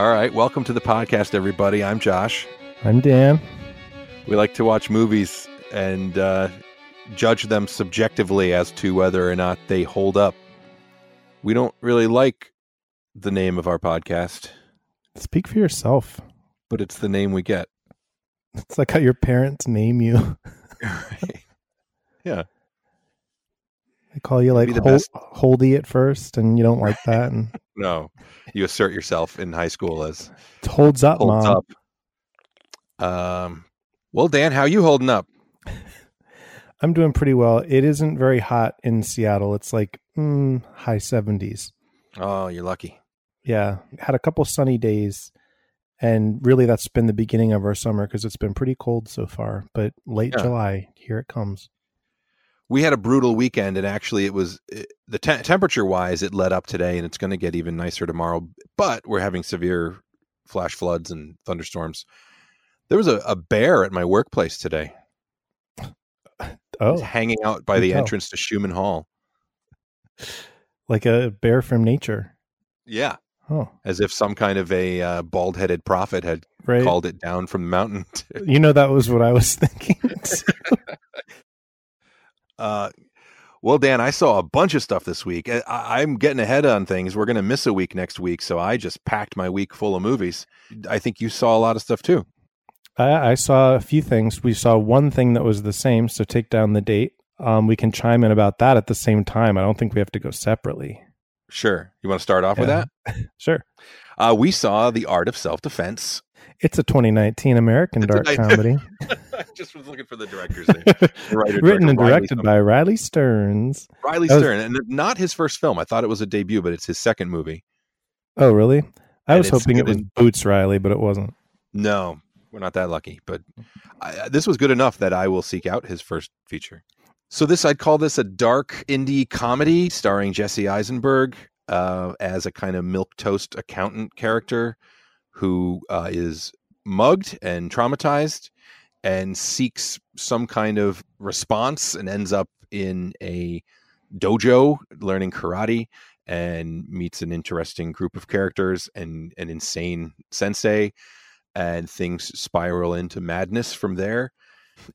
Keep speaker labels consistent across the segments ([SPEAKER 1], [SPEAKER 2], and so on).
[SPEAKER 1] All right, welcome to the podcast, everybody. I'm Josh.
[SPEAKER 2] I'm Dan.
[SPEAKER 1] We like to watch movies and uh, judge them subjectively as to whether or not they hold up. We don't really like the name of our podcast,
[SPEAKER 2] Speak for yourself.
[SPEAKER 1] but it's the name we get.
[SPEAKER 2] It's like how your parents name you.
[SPEAKER 1] yeah,
[SPEAKER 2] They call you like
[SPEAKER 1] the
[SPEAKER 2] Hol-. Holdy at first, and you don't like that. And
[SPEAKER 1] no, you assert yourself in high school as
[SPEAKER 2] it holds up,
[SPEAKER 1] holds
[SPEAKER 2] mom.
[SPEAKER 1] up. Um, well, Dan, how you holding up?
[SPEAKER 2] I'm doing pretty well. It isn't very hot in Seattle. It's like mm, high 70s.
[SPEAKER 1] Oh, you're lucky.
[SPEAKER 2] Yeah, had a couple sunny days, and really that's been the beginning of our summer because it's been pretty cold so far. But late
[SPEAKER 1] Yeah.
[SPEAKER 2] July, here it comes.
[SPEAKER 1] We had a brutal weekend and actually it was it, the te- temperature wise it led up today and it's going to get even nicer tomorrow but we're having severe flash floods and thunderstorms there was a, a bear at my workplace today
[SPEAKER 2] Oh,
[SPEAKER 1] hanging out by the
[SPEAKER 2] tell.
[SPEAKER 1] entrance to schumann hall
[SPEAKER 2] like a bear from nature.
[SPEAKER 1] yeah
[SPEAKER 2] Oh,
[SPEAKER 1] as if some kind of a uh, bald-headed prophet had
[SPEAKER 2] right.
[SPEAKER 1] called it down from the mountain
[SPEAKER 2] You know, that was what I was thinking.
[SPEAKER 1] Uh, well, Dan, I saw a bunch of stuff this week. I, I'm getting ahead on things. We're going to miss a week next week, so I just packed my week full of movies. I think you saw a lot of stuff too.
[SPEAKER 2] I, I saw a few things. We saw one thing that was the same. So take down the date. Um, we can chime in about that at the same time. I don't think we have to go separately.
[SPEAKER 1] Sure. You want to start off with that?
[SPEAKER 2] Sure.
[SPEAKER 1] Uh, we saw The Art of Self Defense.
[SPEAKER 2] It's a 2019 American dark comedy,
[SPEAKER 1] I just was looking for the director's name. Writer,
[SPEAKER 2] written
[SPEAKER 1] director,
[SPEAKER 2] and directed
[SPEAKER 1] something.
[SPEAKER 2] by Riley Stearns.
[SPEAKER 1] Riley
[SPEAKER 2] was-
[SPEAKER 1] Stern, and not his first film. I thought it was a debut, but it's his second movie.
[SPEAKER 2] Oh, really? I
[SPEAKER 1] And
[SPEAKER 2] was hoping it was Boots Riley, but it wasn't.
[SPEAKER 1] No, we're not that lucky, but I, this was good enough that I will seek out his first feature. So this, I'd call this a dark indie comedy starring Jesse Eisenberg uh, as a kind of milk toast accountant character who uh, is mugged and traumatized and seeks some kind of response and ends up in a dojo learning karate and meets an interesting group of characters and an insane sensei and things spiral into madness from there.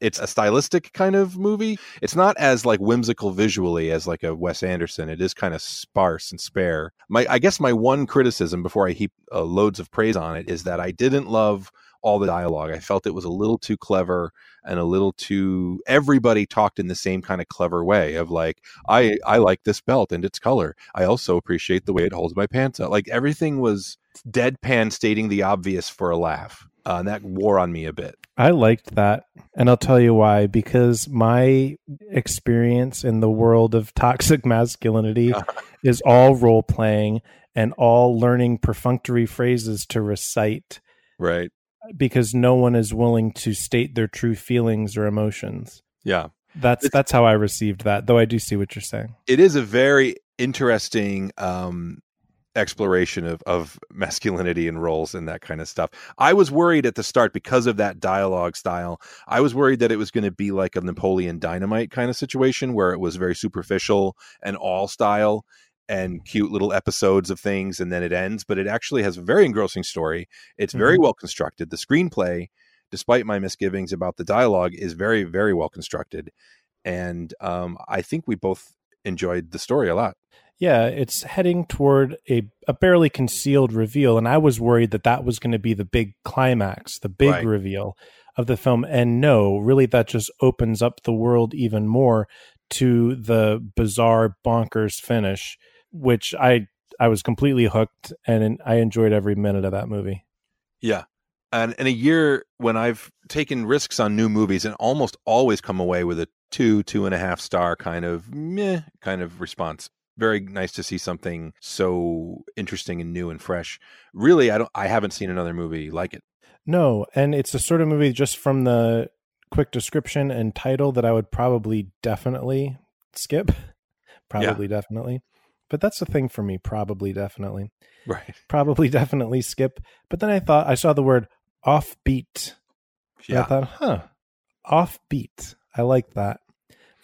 [SPEAKER 1] It's a stylistic kind of movie. It's not as like whimsical visually as like a Wes Anderson. It is kind of sparse and spare. My I guess my one criticism before I heap uh, loads of praise on it is that I didn't love all the dialogue. I felt it was a little too clever and a little too everybody talked in the same kind of clever way of like I I like this belt and its color. I also appreciate the way it holds my pants up. Like everything was deadpan stating the obvious for a laugh. Uh, and that wore on me a bit.
[SPEAKER 2] I liked that. And I'll tell you why. Because my experience in the world of toxic masculinity is all role playing and all learning perfunctory phrases to recite
[SPEAKER 1] Right.
[SPEAKER 2] because no one is willing to state their true feelings or emotions.
[SPEAKER 1] Yeah.
[SPEAKER 2] That's
[SPEAKER 1] It's-
[SPEAKER 2] that's how I received that, though I do see what you're saying.
[SPEAKER 1] It is a very interesting um exploration of of masculinity and roles and that kind of stuff. I was worried at the start because of that dialogue style. I was worried that it was going to be like a Napoleon Dynamite kind of situation where it was very superficial and all style and cute little episodes of things and then it ends, but it actually has a very engrossing story. It's very
[SPEAKER 2] Mhm.
[SPEAKER 1] well constructed. The screenplay, despite my misgivings about the dialogue, is very very well constructed. And um I think we both enjoyed the story a lot.
[SPEAKER 2] Yeah, it's heading toward a, a barely concealed reveal, and I was worried that that was going to be the big climax, the big
[SPEAKER 1] Right.
[SPEAKER 2] reveal of the film. And no, really, that just opens up the world even more to the bizarre, bonkers finish, which I I was completely hooked, and I enjoyed every minute of that movie.
[SPEAKER 1] Yeah. And in a year when I've taken risks on new movies and almost always come away with a two, two and a half star kind of meh kind of response. Very nice to see something so interesting and new and fresh. Really, I don't I haven't seen another movie like it.
[SPEAKER 2] No, and it's a sort of movie just from the quick description and title that I would probably definitely skip. Probably definitely. But that's the thing for me, probably definitely.
[SPEAKER 1] Right.
[SPEAKER 2] Probably definitely skip. But then I thought I saw the word offbeat. And I thought, huh, offbeat. I like that.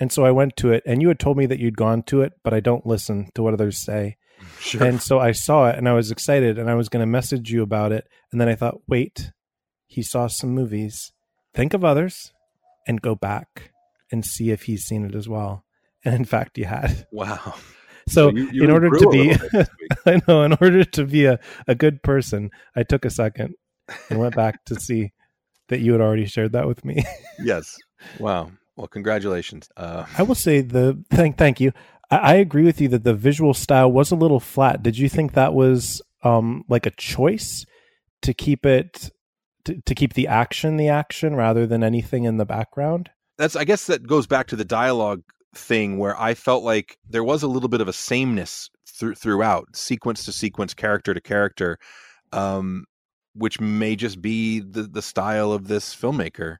[SPEAKER 2] And so I went to it and you had told me that you'd gone to it, but I don't listen to what others say.
[SPEAKER 1] Sure.
[SPEAKER 2] And so I saw it and I was excited and I was going to message you about it. And then I thought, wait, he saw some movies. Think of others and go back and see if he's seen it as well. And in fact, he had.
[SPEAKER 1] wow.
[SPEAKER 2] So,
[SPEAKER 1] you- you
[SPEAKER 2] in order to be,
[SPEAKER 1] little bit this week.
[SPEAKER 2] I know, in order to be a, a good person, I took a second and went back to see that you had already shared that with me.
[SPEAKER 1] yes. Wow. Well, congratulations. Uh,
[SPEAKER 2] I will say the thank thank you. I, I agree with you that the visual style was a little flat. Did you think that was um like a choice to keep it to, to keep the action the action rather than anything in the background?
[SPEAKER 1] that's I guess that goes back to the dialogue thing where I felt like there was a little bit of a sameness thr- throughout, sequence to sequence, character to character, um, which may just be the the style of this filmmaker.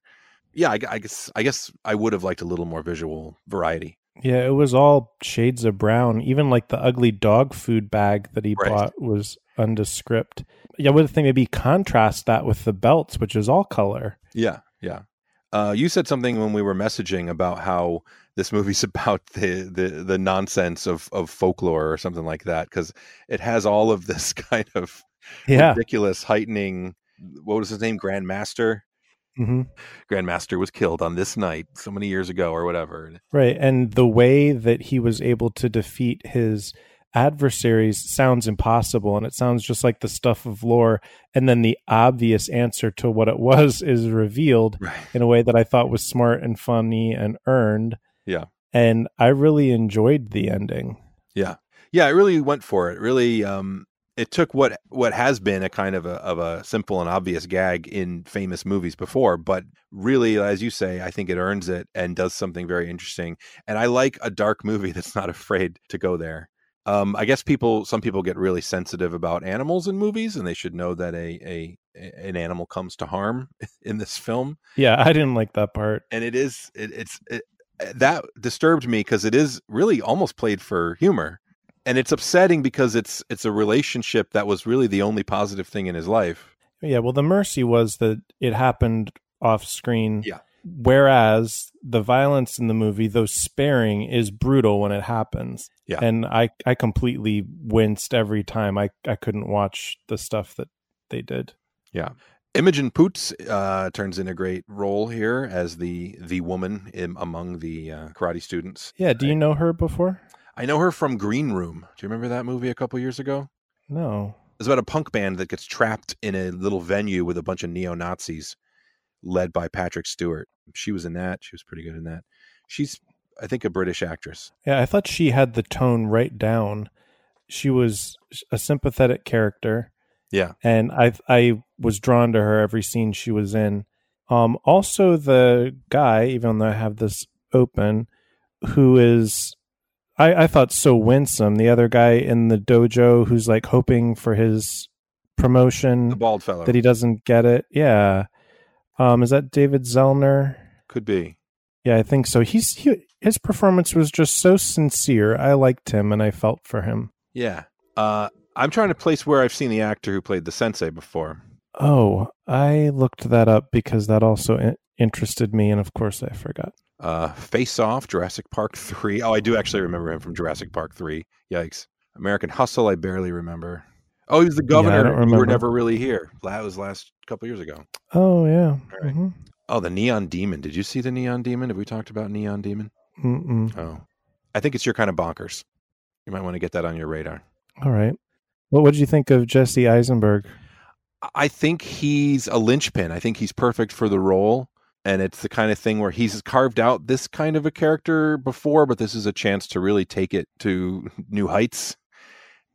[SPEAKER 1] Yeah, I, I guess I guess I would have liked a little more visual variety.
[SPEAKER 2] Yeah, it was all shades of brown. Even like the ugly dog food bag that he
[SPEAKER 1] Right.
[SPEAKER 2] bought was undescript. Yeah, I would think maybe contrast that with the belts, which is all color.
[SPEAKER 1] Yeah, yeah. Uh, you said something when we were messaging about how this movie's about the the, the nonsense of, of folklore or something like that because it has all of this kind of
[SPEAKER 2] Yeah.
[SPEAKER 1] ridiculous heightening. What was his name? Grandmaster.
[SPEAKER 2] Hmm
[SPEAKER 1] Grandmaster was killed on this night so many years ago or whatever.
[SPEAKER 2] Right. And the way that he was able to defeat his adversaries sounds impossible and it sounds just like the stuff of lore. And then the obvious answer to what it was is revealed
[SPEAKER 1] Right.
[SPEAKER 2] in a way that I thought was smart and funny and earned.
[SPEAKER 1] Yeah.
[SPEAKER 2] And I really enjoyed the ending.
[SPEAKER 1] Yeah, yeah. It really went for it. Really, um, it took what what has been a kind of a of a simple and obvious gag in famous movies before, but really, as you say, I think it earns it and does something very interesting. And I like a dark movie that's not afraid to go there. Um, I guess people, some people get really sensitive about animals in movies, and they should know that a a an animal comes to harm in this film
[SPEAKER 2] Yeah, I didn't like that part.
[SPEAKER 1] and it is it, it's it, that disturbed me because it is really almost played for humor and it's upsetting because it's it's a relationship that was really the only positive thing in his life
[SPEAKER 2] Yeah, well, the mercy was that it happened off screen.
[SPEAKER 1] Yeah.
[SPEAKER 2] Whereas the violence in the movie, though sparing, is brutal when it happens.
[SPEAKER 1] Yeah.
[SPEAKER 2] And I, I completely winced every time. I, I couldn't watch the stuff that they did. Yeah.
[SPEAKER 1] Imogen poots uh, turns in a great role here as the the woman in, among the uh, karate students
[SPEAKER 2] Yeah. Do you know her before?
[SPEAKER 1] I know her from green room do you remember that movie a couple years ago
[SPEAKER 2] No.
[SPEAKER 1] it's about a punk band that gets trapped in a little venue with a bunch of neo-nazis led by patrick stewart she was in that she was pretty good in that she's i think a british actress
[SPEAKER 2] Yeah, I thought she had the tone right down. She was a sympathetic character.
[SPEAKER 1] Yeah.
[SPEAKER 2] and I I was drawn to her every scene she was in. Um, also the guy, even though I have this open, who is I, I thought so winsome. The other guy in the dojo who's like hoping for his promotion, the
[SPEAKER 1] bald fellow
[SPEAKER 2] that he doesn't get it. Yeah. Um, is that David Zellner?
[SPEAKER 1] could be
[SPEAKER 2] Yeah, I think so. He's he, his performance was just so sincere. I liked him and I felt for him.
[SPEAKER 1] yeah uh i'm trying to place where i've seen the actor who played the sensei before
[SPEAKER 2] Oh, I looked that up because that also in- interested me, and of course I forgot.
[SPEAKER 1] Uh face off jurassic park 3 oh i do actually remember him from jurassic park 3 yikes american hustle i barely remember oh he was the
[SPEAKER 2] Yeah,
[SPEAKER 1] governor you were never really here that was last couple years ago
[SPEAKER 2] Oh yeah.
[SPEAKER 1] right.
[SPEAKER 2] Mhm.
[SPEAKER 1] oh the neon demon did you see the neon demon have we talked about neon demon
[SPEAKER 2] Mm-mm.
[SPEAKER 1] oh i think it's your kind of bonkers you might want to get that on your radar
[SPEAKER 2] All right. What would you think of Jesse Eisenberg?
[SPEAKER 1] I think he's a linchpin. I think he's perfect for the role. And it's the kind of thing where he's carved out this kind of a character before, but this is a chance to really take it to new heights.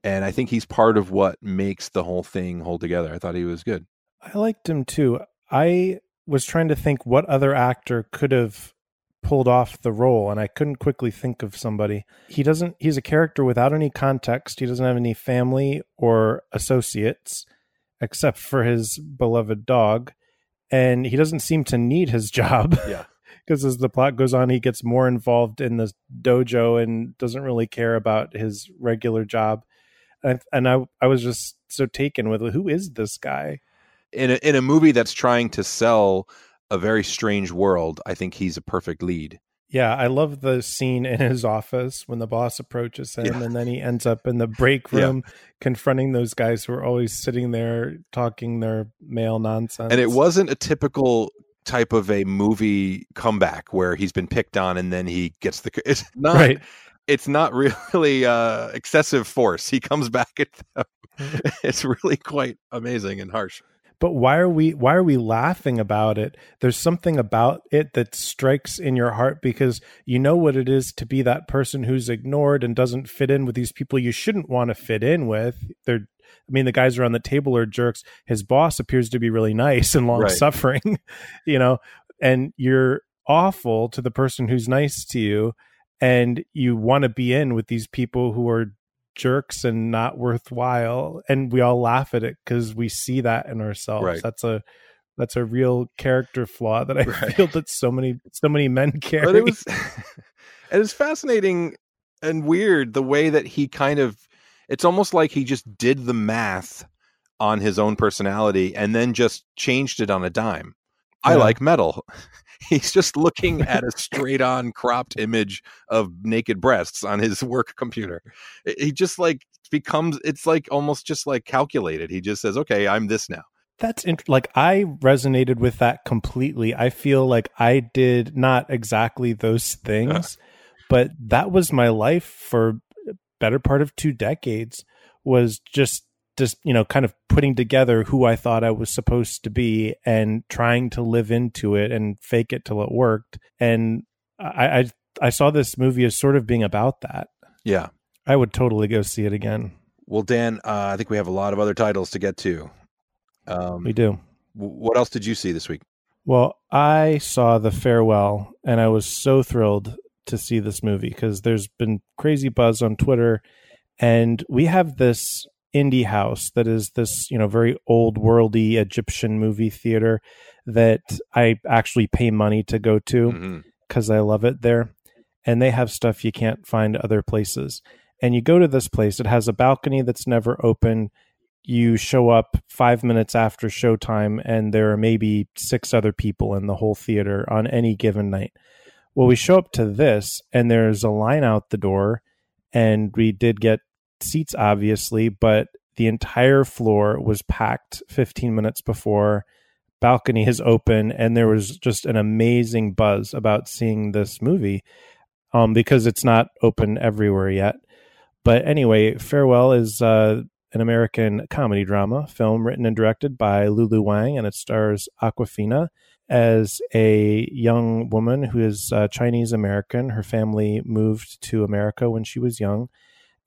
[SPEAKER 1] And I think he's part of what makes the whole thing hold together. I thought he was good.
[SPEAKER 2] I liked him too. I was trying to think what other actor could have pulled off the role, and I couldn't quickly think of somebody. He doesn't. He's a character without any context. He doesn't have any family or associates, except for his beloved dog, and he doesn't seem to need his job.
[SPEAKER 1] Yeah.
[SPEAKER 2] because as the plot goes on, he gets more involved in the dojo and doesn't really care about his regular job. And, and I, I was just so taken with who is this guy?
[SPEAKER 1] In a, in a movie that's trying to sell a very strange world, I think he's a perfect lead.
[SPEAKER 2] Yeah, I love the scene in his office when the boss approaches him yeah. and then he ends up in the break room yeah. confronting those guys who are always sitting there talking their male nonsense.
[SPEAKER 1] And it wasn't a typical type of a movie comeback where he's been picked on and then he gets the it's not right. it's not really uh excessive force. He comes back at them. it's really quite amazing and harsh
[SPEAKER 2] but why are we why are we laughing about it there's something about it that strikes in your heart because you know what it is to be that person who's ignored and doesn't fit in with these people you shouldn't want to fit in with they're I mean, the guys around the table are jerks. His boss appears to be really nice and long suffering, right. you know, and you're awful to the person who's nice to you. And you want to be in with these people who are jerks and not worthwhile and we all laugh at it because we see that in ourselves right. that's a that's a real character flaw that i right. feel that so many so many men carry but
[SPEAKER 1] it was it was fascinating and weird the way that he kind of it's almost like he just did the math on his own personality and then just changed it on a dime yeah. i like metal he's just looking at a straight on cropped image of naked breasts on his work computer. He just like becomes it's like almost just like calculated. He just says, "Okay, I'm this now."
[SPEAKER 2] That's int- like I resonated with that completely. I feel like I did not exactly those uh-huh. things, but that was my life for uh, better part of two decades was just just you know kind of putting together who I thought I was supposed to be and trying to live into it and fake it till it worked. And I I, I saw this movie as sort of being about that.
[SPEAKER 1] Yeah,
[SPEAKER 2] I would totally go see it again.
[SPEAKER 1] Well, Dan, uh, I think we have a lot of other titles to get to.
[SPEAKER 2] Um, we do.
[SPEAKER 1] W- what else did you see this week?
[SPEAKER 2] Well, I saw The Farewell, and I was so thrilled to see this movie because there's been crazy buzz on Twitter, and we have this indie house that is this you know very old worldy Egyptian movie theater that I actually pay money to go to because mm-hmm. I love it there, and they have stuff you can't find other places. And you go to this place; it has a balcony that's never open. You show up five minutes after showtime, and there are maybe six other people in the whole theater on any given night. Well, we show up to this, and there's a line out the door, and we did get seats, obviously, but the entire floor was packed 15 minutes before. Balcony is open, and there was just an amazing buzz about seeing this movie um, because it's not open everywhere yet. But anyway, Farewell is uh, an American comedy drama film written and directed by Lulu Wang, and it stars Awkwafina as a young woman who is uh, Chinese American. Her family moved to America when she was young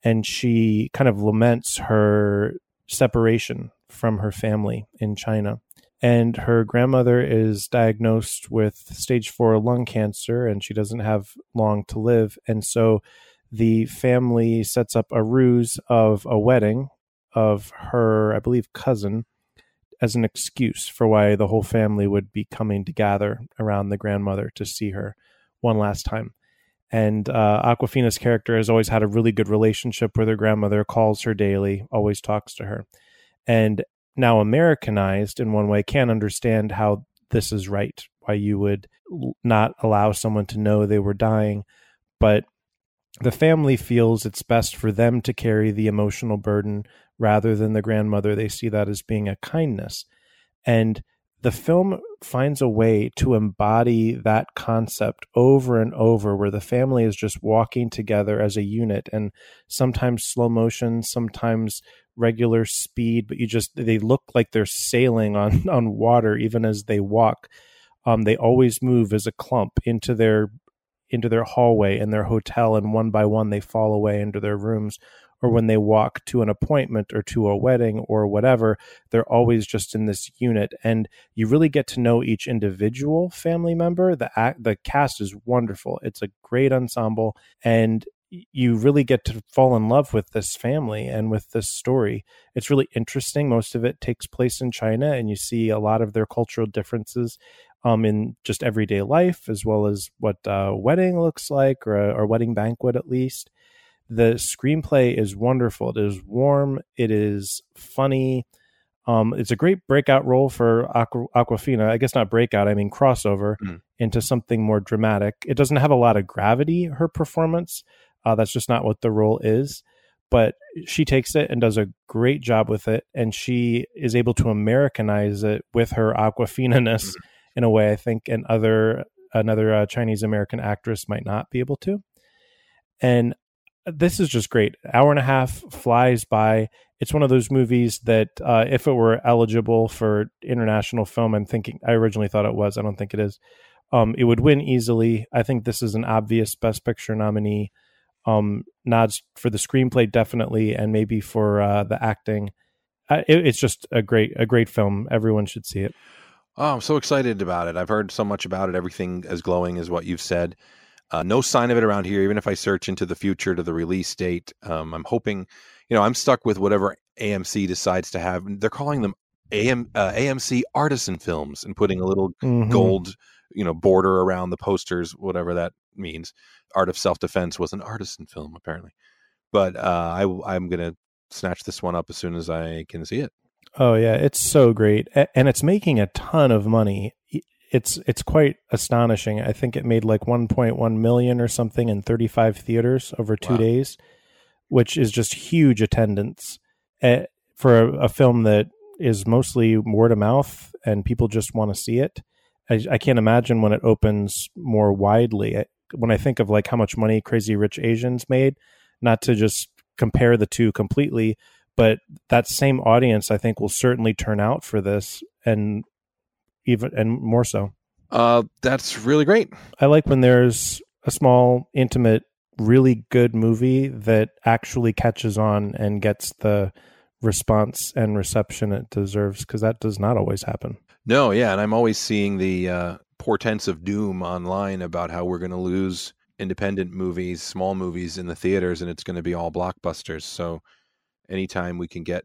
[SPEAKER 2] and she kind of laments her separation from her family in China. And her grandmother is diagnosed with stage four lung cancer, and she doesn't have long to live. And so the family sets up a ruse of a wedding of her, I believe, cousin as an excuse for why the whole family would be coming to gather around the grandmother to see her one last time. And uh, Awkwafina's character has always had a really good relationship with her grandmother, calls her daily, always talks to her. And now Americanized in one way, can't understand how this is right, why you would not allow someone to know they were dying. But the family feels it's best for them to carry the emotional burden rather than the grandmother. They see that as being a kindness. And the film finds a way to embody that concept over and over where the family is just walking together as a unit and sometimes slow motion sometimes regular speed but you just they look like they're sailing on on water even as they walk. Um, they always move as a clump into their into their hallway in their hotel and one by one they fall away into their rooms or when they walk to an appointment or to a wedding or whatever, they're always just in this unit. And you really get to know each individual family member. The act, the cast is wonderful. It's a great ensemble, and you really get to fall in love with this family and with this story. It's really interesting. Most of it takes place in China, and you see a lot of their cultural differences um, in just everyday life, as well as what a wedding looks like or a or wedding banquet, at least. The screenplay is wonderful. It is warm. It is funny. Um, it's a great breakout role for Aqu- Awkwafina. I guess not breakout, I mean crossover
[SPEAKER 1] Mhm.
[SPEAKER 2] into something more dramatic. It doesn't have a lot of gravity, her performance. Uh, that's just not what the role is. But she takes it and does a great job with it. And she is able to Americanize it with her Awkwafina ness in a way I think an other another uh, Chinese American actress might not be able to. And this is just great. Hour and a half flies by. It's one of those movies that, uh, if it were eligible for international film, I'm thinking I originally thought it was. I don't think it is. Um, it would win easily. I think this is an obvious Best Picture nominee. Um, nods for the screenplay definitely, and maybe for uh, the acting. Uh, it, it's just a great, a great film. Everyone should see it.
[SPEAKER 1] Oh, I'm so excited about it. I've heard so much about it. Everything as glowing as what you've said. Uh, no sign of it around here. Even if I search into the future to the release date, um, I'm hoping. You know, I'm stuck with whatever AMC decides to have. They're calling them AM, uh, AMC artisan films and putting a little
[SPEAKER 2] Mhm.
[SPEAKER 1] gold, you know, border around the posters, whatever that means. Art of Self Defense was an artisan film, apparently. But uh, I, I'm gonna snatch this one up as soon as I can see it.
[SPEAKER 2] Oh yeah, it's so great, and it's making a ton of money. It's it's quite astonishing. I think it made like 1.1 million or something in 35 theaters over two
[SPEAKER 1] Wow.
[SPEAKER 2] days, which is just huge attendance eh, for a, a film that is mostly word of mouth and people just want to see it. I, I can't imagine when it opens more widely. I- When I think of like how much money Crazy Rich Asians made, not to just compare the two completely, but that same audience I think will certainly turn out for this and even and more so.
[SPEAKER 1] Uh, that's really great.
[SPEAKER 2] I like when there's a small intimate really good movie that actually catches on and gets the response and reception it deserves because that does not always happen.
[SPEAKER 1] No, yeah, and I'm always seeing the uh, portents of doom online about how we're going to lose independent movies, small movies in the theaters, and it's going to be all blockbusters. So, anytime we can get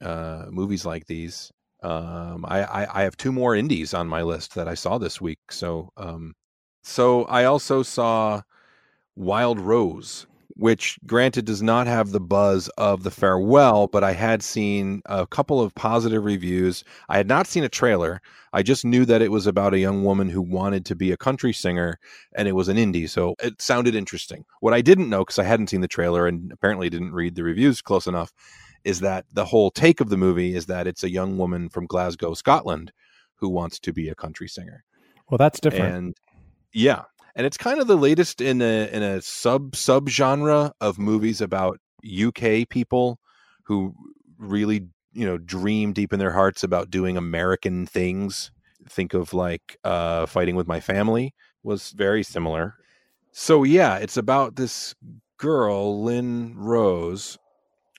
[SPEAKER 1] uh, movies like these, um, I, I I have two more indies on my list that I saw this week. So, um, so I also saw Wild Rose, which granted does not have the buzz of The Farewell, but I had seen a couple of positive reviews. I had not seen a trailer. I just knew that it was about a young woman who wanted to be a country singer and it was an indie. So it sounded interesting. What I didn't know, because I hadn't seen the trailer and apparently didn't read the reviews close enough, is that the whole take of the movie is that it's a young woman from Glasgow, Scotland, who wants to be a country singer.
[SPEAKER 2] Well, that's different.
[SPEAKER 1] And yeah, and it's kind of the latest in a in a sub sub genre of movies about UK people who really you know dream deep in their hearts about doing American things. Think of like uh, fighting with my family was very similar. So yeah, it's about this girl Lynn Rose,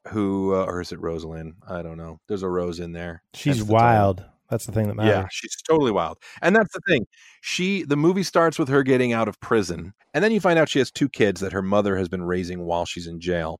[SPEAKER 1] who uh, or is it Rosalind? I don't know. There's a rose in there.
[SPEAKER 2] She's
[SPEAKER 1] the title.
[SPEAKER 2] wild. That's the thing that matters.
[SPEAKER 1] Yeah, she's totally wild. And that's the thing. She the movie starts with her getting out of prison. And then you find out she has two kids that her mother has been raising while she's in jail.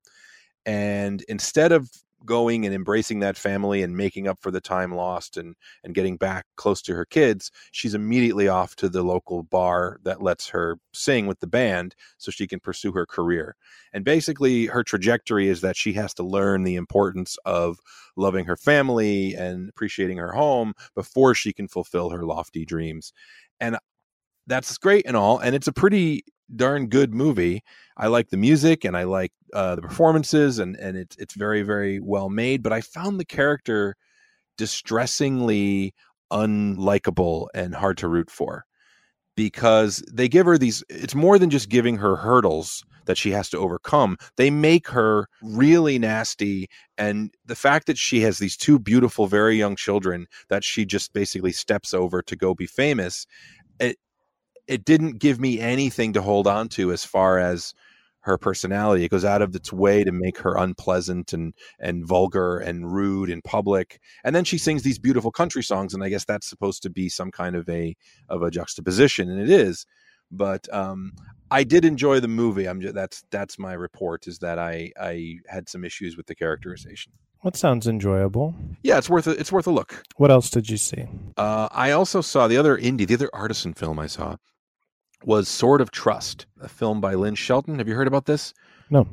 [SPEAKER 1] And instead of going and embracing that family and making up for the time lost and and getting back close to her kids, she's immediately off to the local bar that lets her sing with the band so she can pursue her career. And basically her trajectory is that she has to learn the importance of loving her family and appreciating her home before she can fulfill her lofty dreams. And that's great and all. And it's a pretty darn good movie. I like the music and I like uh, the performances and, and it's, it's very, very well made. But I found the character distressingly unlikable and hard to root for because they give her these, it's more than just giving her hurdles that she has to overcome. They make her really nasty and the fact that she has these two beautiful very young children that she just basically steps over to go be famous it didn't give me anything to hold on to as far as her personality it goes out of its way to make her unpleasant and and vulgar and rude in public and then she sings these beautiful country songs and i guess that's supposed to be some kind of a of a juxtaposition and it is but um I did enjoy the movie. I'm just, that's that's my report is that I I had some issues with the characterization.
[SPEAKER 2] That sounds enjoyable.
[SPEAKER 1] Yeah, it's worth a, it's worth a look.
[SPEAKER 2] What else did you see?
[SPEAKER 1] Uh, I also saw the other indie, the other artisan film I saw was Sword of Trust, a film by Lynn Shelton. Have you heard about this?
[SPEAKER 2] No.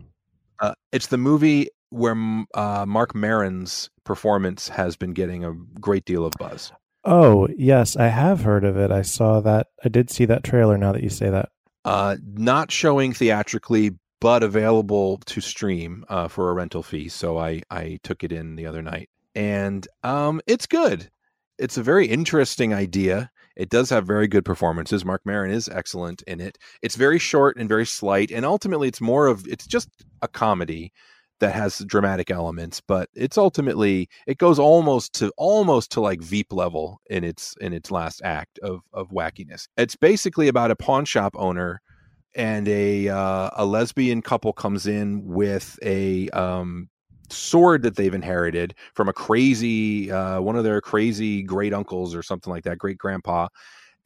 [SPEAKER 1] Uh, it's the movie where uh, Marc Maron's performance has been getting a great deal of buzz.
[SPEAKER 2] Oh, yes, I have heard of it. I saw that. I did see that trailer now that you say that.
[SPEAKER 1] Uh, not showing theatrically, but available to stream uh, for a rental fee. So I, I took it in the other night. And um, it's good. It's a very interesting idea. It does have very good performances. Marc Maron is excellent in it. It's very short and very slight. And ultimately, it's more of, it's just a comedy that has dramatic elements, but it's ultimately it goes almost to almost to like Veep level in its in its last act of of wackiness. It's basically about a pawn shop owner and a uh, a lesbian couple comes in with a um, sword that they've inherited from a crazy uh, one of their crazy great uncles or something like that, great grandpa,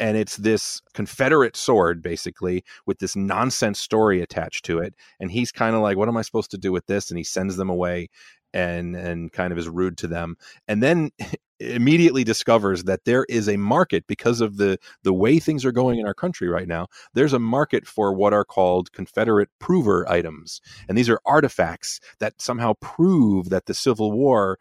[SPEAKER 1] and it's this Confederate sword, basically, with this nonsense story attached to it. And he's kind of like, "What am I supposed to do with this?" And he sends them away, and and kind of is rude to them. And then immediately discovers that there is a market because of the the way things are going in our country right now there's a market for what are called confederate prover items and these are artifacts that somehow prove that the civil war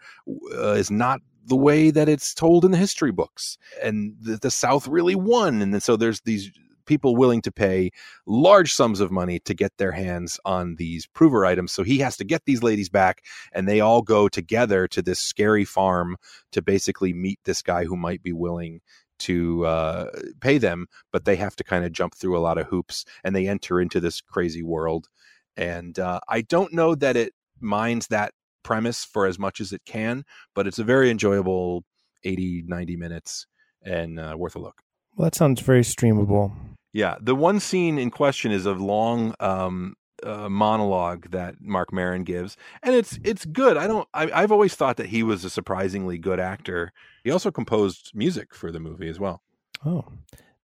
[SPEAKER 1] uh, is not the way that it's told in the history books. And the, the South really won. And then, so there's these people willing to pay large sums of money to get their hands on these prover items. So he has to get these ladies back, and they all go together to this scary farm to basically meet this guy who might be willing to uh, pay them, but they have to kind of jump through a lot of hoops and they enter into this crazy world. And uh, I don't know that it minds that premise for as much as it can, but it's a very enjoyable 80, 90 minutes and uh, worth a look.
[SPEAKER 2] Well, that sounds very streamable.
[SPEAKER 1] Yeah. The one scene in question is a long um, uh, monologue that Marc Maron gives, and it's it's good. I don't. I, I've always thought that he was a surprisingly good actor. He also composed music for the movie as well.
[SPEAKER 2] Oh,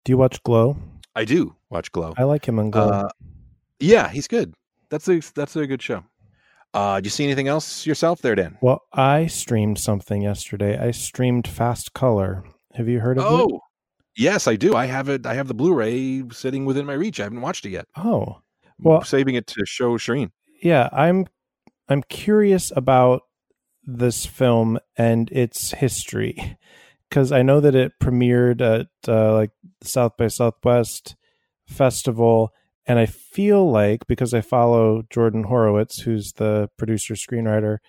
[SPEAKER 2] do you watch Glow?
[SPEAKER 1] I do watch Glow.
[SPEAKER 2] I like him in Glow. Uh,
[SPEAKER 1] yeah, he's good. That's a that's a good show. Uh, did you see anything else yourself there, Dan?
[SPEAKER 2] Well, I streamed something yesterday. I streamed Fast Color. Have you heard of
[SPEAKER 1] oh,
[SPEAKER 2] it?
[SPEAKER 1] Oh, yes, I do. I have it. I have the Blu-ray sitting within my reach. I haven't watched it yet.
[SPEAKER 2] Oh,
[SPEAKER 1] well, I'm saving it to show Shireen.
[SPEAKER 2] Yeah, I'm. I'm curious about this film and its history because I know that it premiered at uh, like South by Southwest festival and I feel like because I follow Jordan Horowitz, who's the producer screenwriter,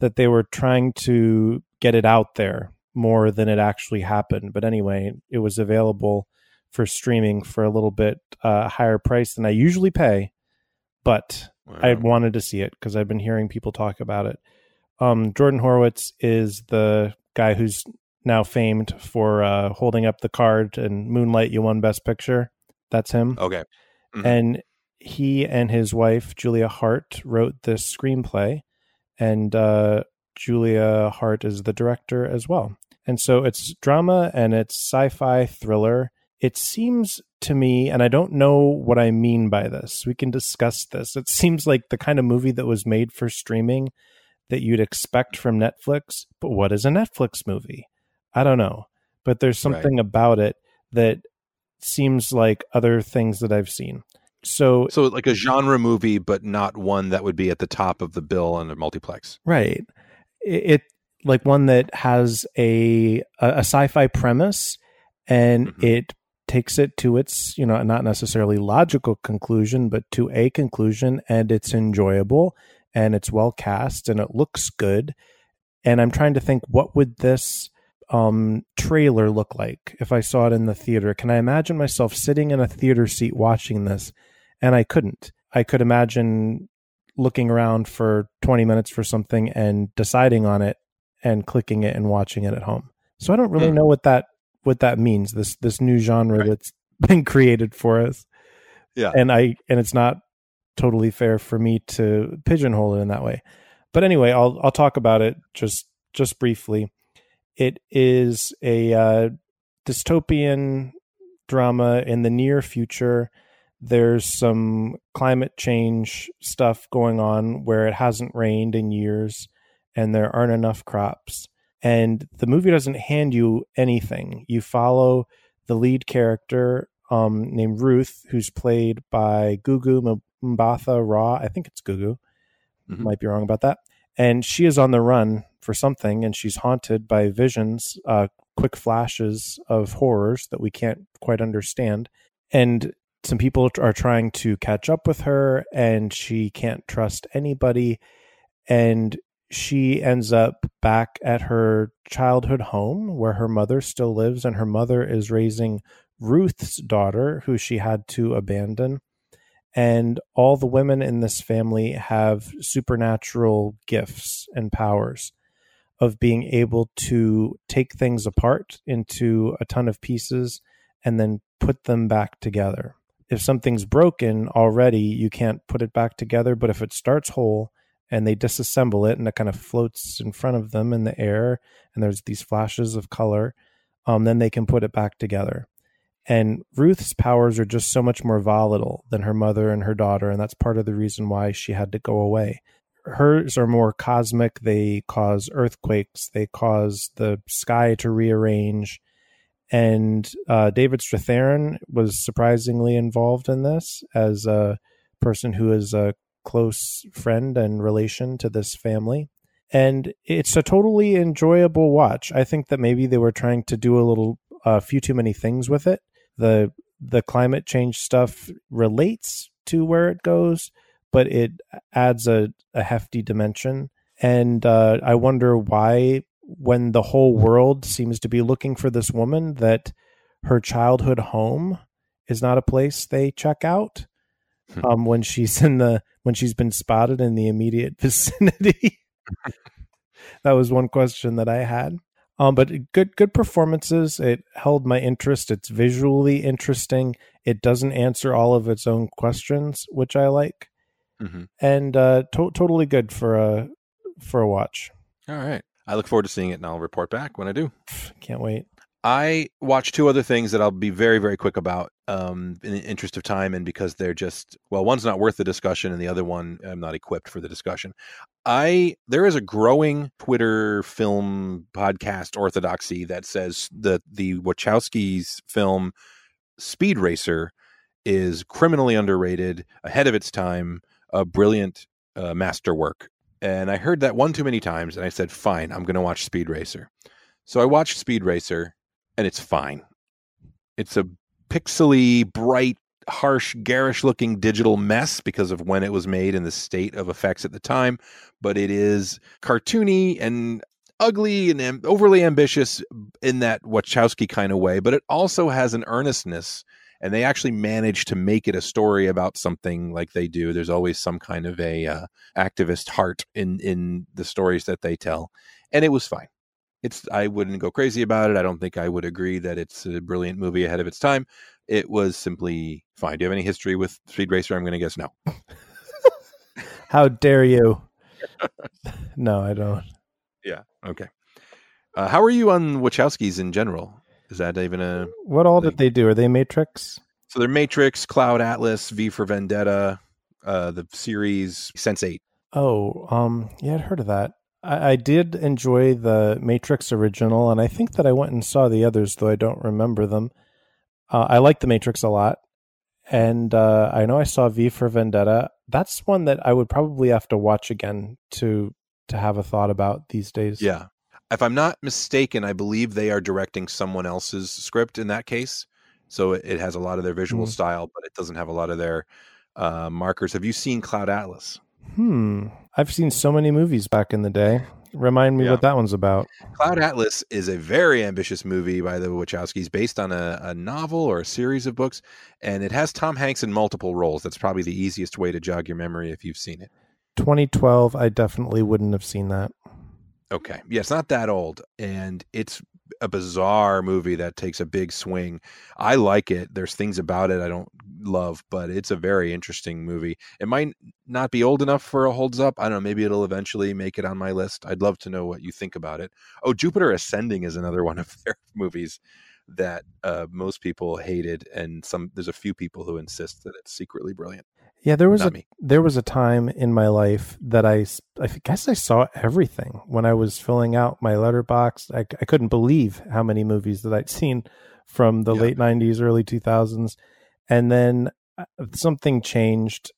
[SPEAKER 2] that they were trying to get it out there more than it actually happened. But anyway, it was available for streaming for a little bit uh, higher price than I usually pay. But wow. I wanted to see it because I've been hearing people talk about it. Um, Jordan Horowitz is the guy who's now famed for uh, holding up the card and Moonlight. You won Best Picture. That's him.
[SPEAKER 1] Okay.
[SPEAKER 2] Mm-hmm. And he and his wife, Julia Hart, wrote this screenplay. And uh, Julia Hart is the director as well. And so it's drama and it's sci fi thriller. It seems to me, and I don't know what I mean by this, we can discuss this. It seems like the kind of movie that was made for streaming that you'd expect from Netflix. But what is a Netflix movie? I don't know. But there's something right. about it that seems like other things that I've seen. So,
[SPEAKER 1] so like a genre movie, but not one that would be at the top of the bill on a multiplex.
[SPEAKER 2] Right. It, it like one that has a a, a sci-fi premise, and mm-hmm. it takes it to its you know not necessarily logical conclusion, but to a conclusion, and it's enjoyable and it's well cast and it looks good. And I'm trying to think, what would this um, trailer look like if I saw it in the theater? Can I imagine myself sitting in a theater seat watching this? And I couldn't. I could imagine looking around for 20 minutes for something and deciding on it and clicking it and watching it at home. So I don't really know what that what that means. This this new genre right. that's been created for us.
[SPEAKER 1] Yeah.
[SPEAKER 2] And I and it's not totally fair for me to pigeonhole it in that way. But anyway, I'll I'll talk about it just just briefly. It is a uh, dystopian drama in the near future. There's some climate change stuff going on where it hasn't rained in years and there aren't enough crops. And the movie doesn't hand you anything. You follow the lead character um, named Ruth, who's played by Gugu Mbatha Raw. I think it's Gugu. Mm-hmm. Might be wrong about that. and she is on the run for something, and she's haunted by visions, uh, quick flashes of horrors that we can't quite understand, and some people are trying to catch up with her, and she can't trust anybody, and she ends up back at her childhood home where her mother still lives, and her mother is raising Ruth's daughter, who she had to abandon. And all the women in this family have supernatural gifts and powers of being able to take things apart into a ton of pieces and then put them back together. If something's broken already, you can't put it back together. But if it starts whole and they disassemble it and it kind of floats in front of them in the air and there's these flashes of color, um, then they can put it back together. And Ruth's powers are just so much more volatile than her mother and her daughter, and that's part of the reason why she had to go away. Hers are more cosmic. They cause earthquakes. They cause the sky to rearrange. And uh, David Strathairn was surprisingly involved in this as a person who is a close friend and relation to this family. And it's a totally enjoyable watch. I think that maybe they were trying to do a little, a few too many things with it the the climate change stuff relates to where it goes, but it adds a, a hefty dimension. And uh, I wonder why, when the whole world seems to be looking for this woman, that her childhood home is not a place they check out hmm. um, when she's in the when she's been spotted in the immediate vicinity. that was one question that I had. Um, but good good performances. It held my interest. It's visually interesting. It doesn't answer all of its own questions, which I like, mm-hmm. and uh, to- totally good for a for a watch.
[SPEAKER 1] All right, I look forward to seeing it, and I'll report back when I do.
[SPEAKER 2] Can't wait.
[SPEAKER 1] I watched two other things that I'll be very, very quick about um, in the interest of time and because they're just, well, one's not worth the discussion and the other one I'm not equipped for the discussion. I there is a growing Twitter film podcast orthodoxy that says that the Wachowskis film Speed Racer is criminally underrated, ahead of its time, a brilliant uh, masterwork. And I heard that one too many times, and I said, "Fine, I'm going to watch Speed Racer." So I watched Speed Racer, and it's fine. It's a pixely, bright, harsh, garish looking digital mess because of when it was made and the state of effects at the time, but it is cartoony and ugly and overly ambitious in that Wachowski kind of way, but it also has an earnestness and they actually manage to make it a story about something like they do. There's always some kind of a uh, activist heart in in the stories that they tell, and it was fine it's I wouldn't go crazy about it. I don't think I would agree that it's a brilliant movie ahead of its time. It was simply fine. Do you have any history with Speed Racer? I'm going to guess no.
[SPEAKER 2] How dare you? no, I don't.
[SPEAKER 1] Yeah. Okay. Uh, how are you on Wachowskis in general? Is that even a
[SPEAKER 2] what all thing? did they do? Are they Matrix?
[SPEAKER 1] So they're Matrix, Cloud Atlas, V for Vendetta, uh, the series Sense Eight.
[SPEAKER 2] Oh, um, yeah, I'd heard of that. I, I did enjoy the Matrix original, and I think that I went and saw the others, though I don't remember them. Uh, I like the Matrix a lot, and uh, I know I saw V for Vendetta. That's one that I would probably have to watch again to to have a thought about these days.
[SPEAKER 1] Yeah, if I'm not mistaken, I believe they are directing someone else's script in that case. So it, it has a lot of their visual mm. style, but it doesn't have a lot of their uh, markers. Have you seen Cloud Atlas?
[SPEAKER 2] Hmm. I've seen so many movies back in the day. Remind me yeah. what that one's about.
[SPEAKER 1] Cloud Atlas is a very ambitious movie by the Wachowskis based on a, a, novel or a series of books, and it has Tom Hanks in multiple roles. That's probably the easiest way to jog your memory if you've seen it.
[SPEAKER 2] 2012, I definitely wouldn't have seen that.
[SPEAKER 1] Okay. Yeah, it's not that old, and it's a bizarre movie that takes a big swing. I like it. There's things about it I don't love, but it's a very interesting movie. It might not be old enough for a holds up. I don't know. Maybe it'll eventually make it on my list. I'd love to know what you think about it. Oh, Jupiter Ascending is another one of their movies that uh, most people hated, and some there's a few people who insist that it's secretly brilliant.
[SPEAKER 2] Yeah, there was Not a me. there was a time in my life that I I guess I saw everything when I was filling out my Letterboxd. I, I couldn't believe how many movies that I'd seen from the yeah. late '90s, early 2000s, and then uh, something changed,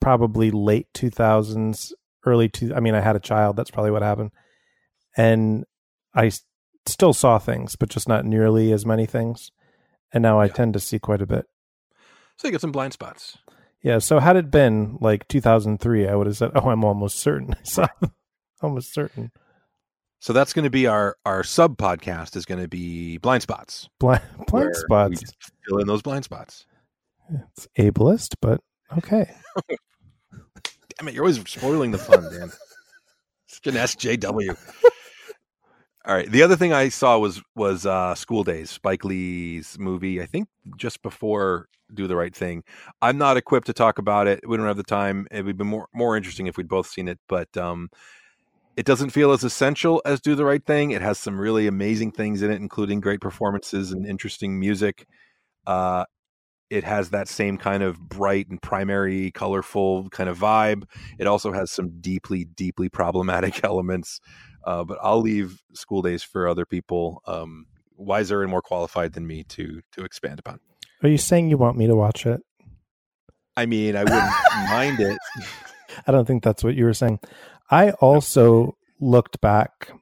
[SPEAKER 2] probably late 2000s, early two. I mean, I had a child. That's probably what happened, and I still saw things, but just not nearly as many things. And now I
[SPEAKER 1] Yeah.
[SPEAKER 2] tend to see quite a bit.
[SPEAKER 1] So you get some blind spots.
[SPEAKER 2] Yeah. So had it been like 2003, I would have said, "Oh, I'm almost certain." Them. almost certain.
[SPEAKER 1] So that's going to be our our sub podcast is going to be blind spots.
[SPEAKER 2] Blind, blind spots.
[SPEAKER 1] fill in those blind spots.
[SPEAKER 2] It's ableist, but okay.
[SPEAKER 1] Damn it, you're always spoiling the fun, Dan. It's an SJW. All right. The other thing I saw was was uh School Daze, Spike Lee's movie, I think just before Do the Right Thing. I'm not equipped to talk about it. We don't have the time. It would be more more interesting if we'd both seen it, but um it doesn't feel as essential as Do the Right Thing. It has some really amazing things in it, including great performances and interesting music. Uh it has that same kind of bright and primary, colorful kind of vibe. It also has some deeply, deeply problematic elements. Uh, but I'll leave School Daze for other people um, wiser and more qualified than me to to expand upon.
[SPEAKER 2] Are you saying you want me to watch it?
[SPEAKER 1] I mean, I wouldn't mind it.
[SPEAKER 2] I don't think that's what you were saying. I also looked back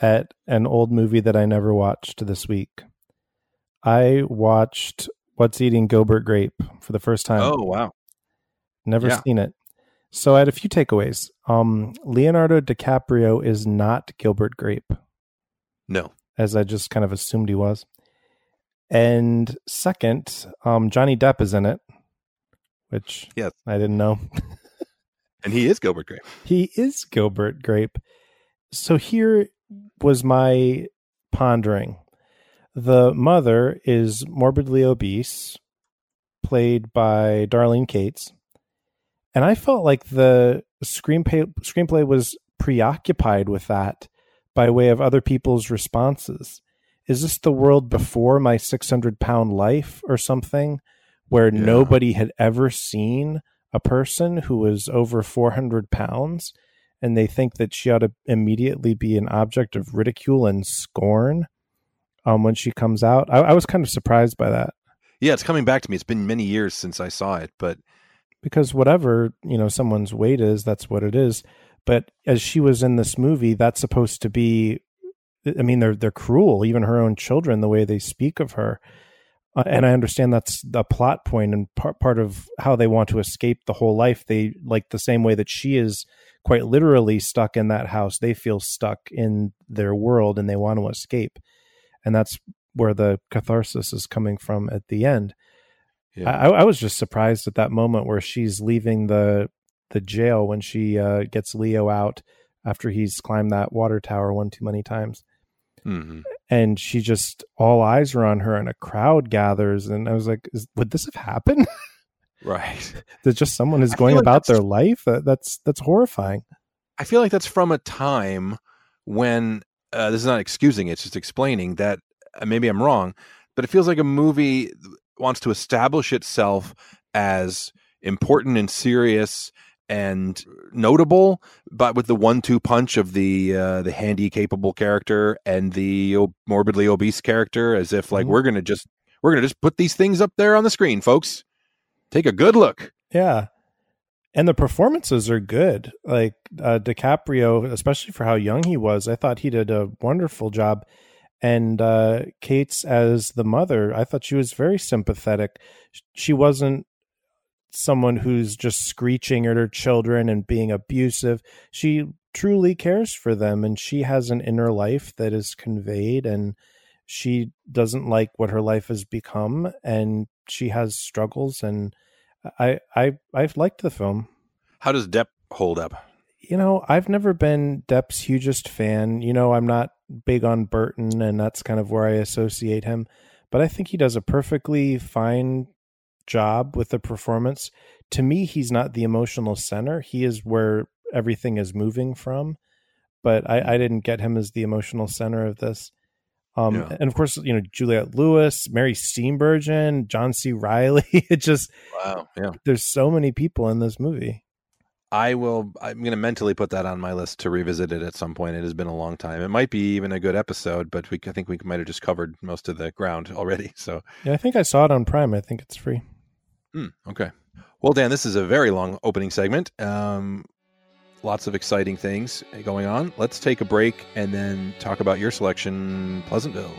[SPEAKER 2] at an old movie that I never watched this week. I watched What's Eating Gilbert Grape for the first time.
[SPEAKER 1] Oh wow!
[SPEAKER 2] Never
[SPEAKER 1] yeah.
[SPEAKER 2] seen it. So I had a few takeaways. Um, Leonardo DiCaprio is not Gilbert Grape,
[SPEAKER 1] No,
[SPEAKER 2] as I just kind of assumed he was. And second, um, Johnny Depp is in it, which
[SPEAKER 1] Yes.
[SPEAKER 2] I didn't know.
[SPEAKER 1] and he is Gilbert Grape.
[SPEAKER 2] He is Gilbert Grape. So here was my pondering. The mother is morbidly obese, played by Darlene Cates. And I felt like the screenplay screenplay was preoccupied with that by way of other people's responses. Is this the world before my 600 pound life or something where
[SPEAKER 1] Yeah.
[SPEAKER 2] nobody had ever seen a person who was over 400 pounds and they think that she ought to immediately be an object of ridicule and scorn um, when she comes out? I, I was kind of surprised by that
[SPEAKER 1] Yeah, it's coming back to me. It's been many years since I saw it, but
[SPEAKER 2] because whatever you know someone's weight is that's what it is. But as she was in this movie that's supposed to be i mean they're they're cruel even her own children the way they speak of her. Uh, and i understand that's the plot point and part part of how they want to escape the whole life. They like the same way that she is quite literally stuck in that house they feel stuck in their world and they want to escape. And that's where the catharsis is coming from at the end
[SPEAKER 1] yeah.
[SPEAKER 2] I, I was just surprised at that moment where she's leaving the the jail when she uh, gets Leo out after he's climbed that water tower one too many times,
[SPEAKER 1] Mhm.
[SPEAKER 2] and she just all eyes are on her, and a crowd gathers, and I was like, is, "Would this have happened?
[SPEAKER 1] right.
[SPEAKER 2] that just someone is
[SPEAKER 1] I
[SPEAKER 2] going
[SPEAKER 1] like
[SPEAKER 2] about their life? That, that's that's horrifying."
[SPEAKER 1] I feel like that's from a time when uh, this is not excusing it, it's just explaining that uh, maybe I'm wrong, but it feels like a movie wants to establish itself as important and serious and notable, but with the one-two punch of the uh, the handy, capable character and the morbidly obese character, as if like
[SPEAKER 2] Mhm.
[SPEAKER 1] we're gonna just we're gonna just put these things up there on the screen, folks. Take a good look.
[SPEAKER 2] Yeah. And the performances are good. Like uh, DiCaprio, especially for how young he was, I thought he did a wonderful job. And uh, Cates as the mother, I thought she was very sympathetic. She wasn't someone who's just screeching at her children and being abusive. She truly cares for them and she has an inner life that is conveyed and she doesn't like what her life has become and she has struggles and I I I've liked the film.
[SPEAKER 1] How does Depp hold up?
[SPEAKER 2] You know, I've never been Depp's hugest fan. You know, I'm not big on Burton and that's kind of where I associate him, but I think he does a perfectly fine job with the performance. To me, he's not the emotional center. He is where everything is moving from, but I, I didn't get him as the emotional center of this. Um,
[SPEAKER 1] Yeah.
[SPEAKER 2] and of course, you know, Juliette Lewis, Mary Steenburgen, John C. Reilly. It just,
[SPEAKER 1] Wow. Yeah.
[SPEAKER 2] there's so many people in this movie.
[SPEAKER 1] I will. I'm going to mentally put that on my list to revisit it at some point. It has been a long time. It might be even a good episode, but we I think we might have just covered most of the ground already. So,
[SPEAKER 2] Yeah, I think I saw it on Prime. I think it's free.
[SPEAKER 1] hmm, okay. Well, Dan, this is a very long opening segment. Um, lots of exciting things going on. Let's take a break and then talk about your selection, Pleasantville.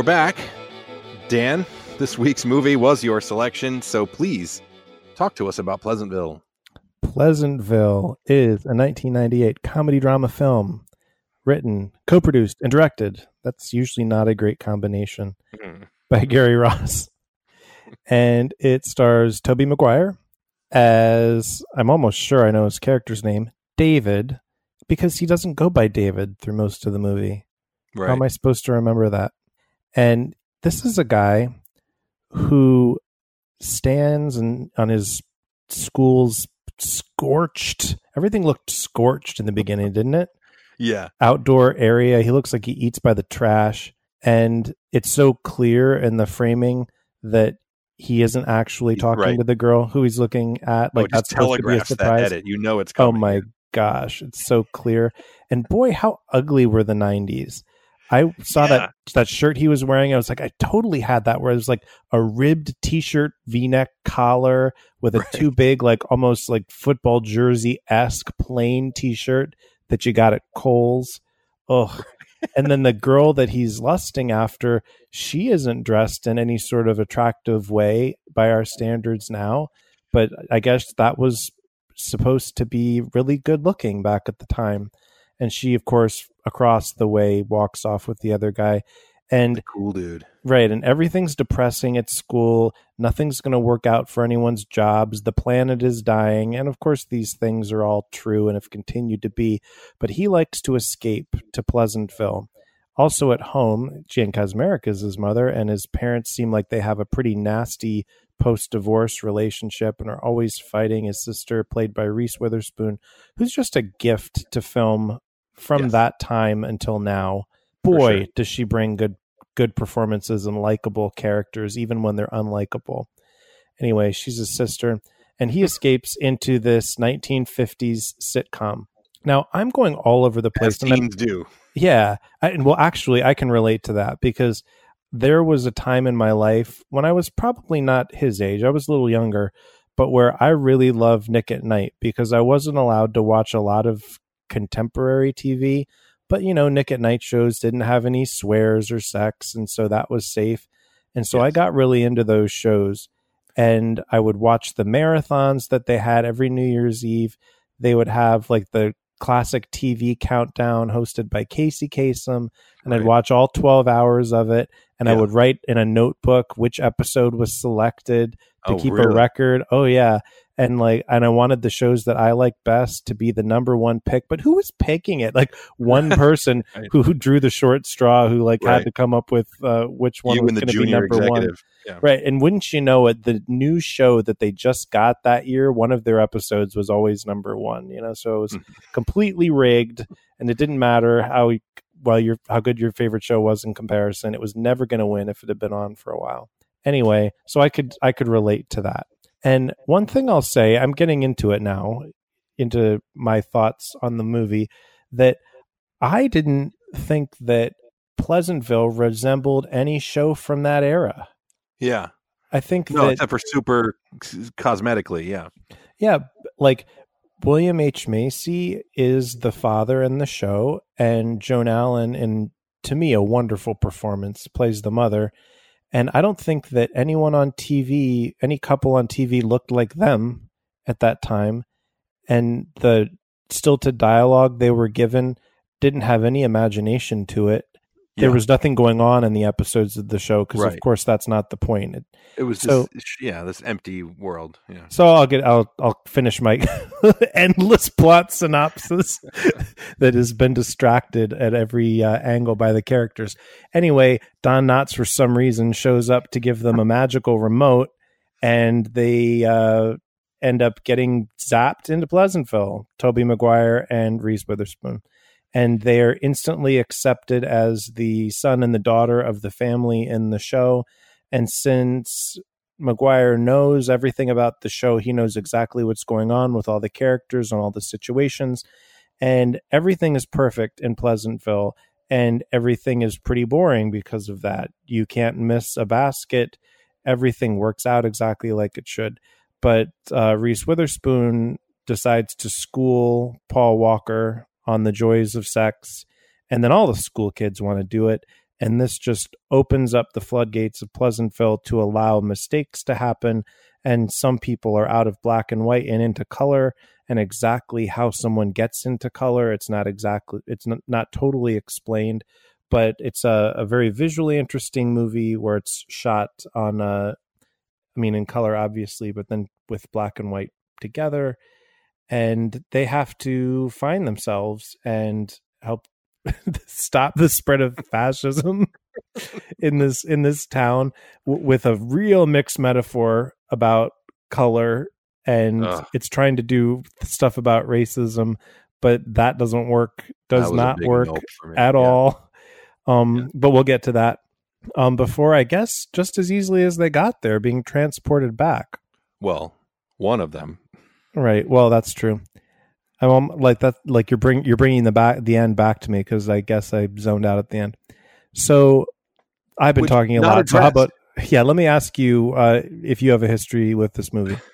[SPEAKER 1] We're back. Dan, this week's movie was your selection, so please talk to us about Pleasantville.
[SPEAKER 2] Pleasantville is a 1998 comedy drama film written, co produced, and directed. That's usually not a great combination
[SPEAKER 1] Hmm.
[SPEAKER 2] by Gary Ross. And it stars Tobey Maguire as I'm almost sure I know his character's name, David, because he doesn't go by David through most of the movie.
[SPEAKER 1] Right.
[SPEAKER 2] How am I supposed to remember that? And this is a guy who stands and on his school's scorched. Everything looked scorched in the beginning, didn't it?
[SPEAKER 1] yeah.
[SPEAKER 2] Outdoor area. He looks like he eats by the trash, and it's so clear in the framing that he isn't actually talking
[SPEAKER 1] Right.
[SPEAKER 2] to the girl who he's looking at.
[SPEAKER 1] Oh,
[SPEAKER 2] Like
[SPEAKER 1] it
[SPEAKER 2] that's supposed to be a
[SPEAKER 1] telegraphs that edit. You know it's
[SPEAKER 2] Oh my gosh, it's so clear. And boy, how ugly were the '90s. I saw
[SPEAKER 1] Yeah.
[SPEAKER 2] that that shirt he was wearing. I was like, I totally had that. Where it was like a ribbed T-shirt, V-neck collar with a
[SPEAKER 1] Right.
[SPEAKER 2] too big, like almost like football jersey esque plain T-shirt that you got at Kohl's. Ugh. and then the girl that he's lusting after, she isn't dressed in any sort of attractive way by our standards now. But I guess that was supposed to be really good looking back at the time. And she, of course, across the way walks off with the other guy. And
[SPEAKER 1] Cool dude.
[SPEAKER 2] right, and everything's depressing at school. Nothing's going to work out for anyone's jobs. The planet is dying. And of course, these things are all true and have continued to be. But he likes to escape to Pleasantville. Also at home, Jan Kaczmarek is his mother, and his parents seem like they have a pretty nasty post divorce relationship and are always fighting. His sister, played by Reese Witherspoon, who's just a gift to film from
[SPEAKER 1] Yes.
[SPEAKER 2] that time until now. Boy,
[SPEAKER 1] sure.
[SPEAKER 2] does she bring good good performances and likable characters, even when they're unlikable. Anyway, she's a sister, and he escapes into this 1950s sitcom. Now, I'm going all over the place.
[SPEAKER 1] As
[SPEAKER 2] and
[SPEAKER 1] teens do.
[SPEAKER 2] yeah, I, and well, actually, I can relate to that because there was a time in my life when I was probably not his age. I was a little younger, but where I really loved Nick at Nite because I wasn't allowed to watch a lot of contemporary TV. But you know, Nick at Nite shows didn't have any swears or sex, and so that was safe. And so I got really into those shows, and I would watch the marathons that they had every New Year's Eve. They would have like the classic TV countdown hosted by Casey Kasem, and I'd watch all 12 hours of it. And I would write in a notebook which episode was selected to
[SPEAKER 1] Oh,
[SPEAKER 2] keep a record. Oh, yeah. And like, and I wanted the shows that I like best to be the number one pick. But who was picking it? Like one person
[SPEAKER 1] Right.
[SPEAKER 2] who, who drew the short straw, who like
[SPEAKER 1] Right.
[SPEAKER 2] had to come up with uh, which one
[SPEAKER 1] You
[SPEAKER 2] was going to be number one.
[SPEAKER 1] Yeah.
[SPEAKER 2] Right. And wouldn't you know it, the new show that they just got that year, one of their episodes was always number one, you know, so it was
[SPEAKER 1] Mhm.
[SPEAKER 2] completely rigged and it didn't matter how well your how good your favorite show was in comparison. It was never going to win if it had been on for a while. Anyway, so I could I could relate to that. And one thing I'll say, I'm getting into it now, into my thoughts on the movie, that I didn't think that Pleasantville resembled any show from that era.
[SPEAKER 1] Yeah.
[SPEAKER 2] I think
[SPEAKER 1] No,
[SPEAKER 2] that
[SPEAKER 1] except for super cosmetically. Yeah.
[SPEAKER 2] yeah, like William H Macy is the father in the show, and Joan Allen, in to me a wonderful performance, plays the mother. And I don't think that anyone on TV, any couple on TV, looked like them at that time. And the stilted dialogue they were given didn't have any imagination to it. There
[SPEAKER 1] Yeah.
[SPEAKER 2] was nothing going on in the episodes of the show because, of course, that's not the point. It,
[SPEAKER 1] It was
[SPEAKER 2] So-
[SPEAKER 1] this, yeah, this empty world. Yeah.
[SPEAKER 2] So I'll get I'll I'll finish my endless plot synopsis that has been distracted at every uh, angle by the characters. Anyway, Don Knotts for some reason shows up to give them a magical remote, and they uh, end up getting zapped into Pleasantville. Tobey Maguire and Reese Witherspoon, and they are instantly accepted as the son and the daughter of the family in the show. And since Maguire knows everything about the show, he knows exactly what's going on with all the characters and all the situations. And everything is perfect in Pleasantville, and everything is pretty boring because of that. You can't miss a basket. Everything works out exactly like it should. But uh, Reese Witherspoon decides to school Paul Walker on the joys of sex. And then all the school kids want to do it. And this just opens up the floodgates of Pleasantville to allow mistakes to happen. And some people are out of black and white and into color. And exactly how someone gets into color, it's not exactly, it's not, not totally explained. But it's a, a very visually interesting movie where it's shot on, a, I mean, in color, obviously, but then with black and white together and they have to find themselves and help stop the spread of fascism in this in this town w- with a real mixed metaphor about color and Ugh. it's trying to do stuff about racism but that doesn't work does not work at yeah. all um yeah. but we'll get to that um before i guess just as easily as they got there being transported back
[SPEAKER 1] well one of them
[SPEAKER 2] Right. Well, that's true. I'm like that. Like you're bring you're bringing the back the end back to me because I guess I zoned out at the end. So I've been Which, talking a lot. So how about yeah? Let me ask you uh, if you have a history with this movie.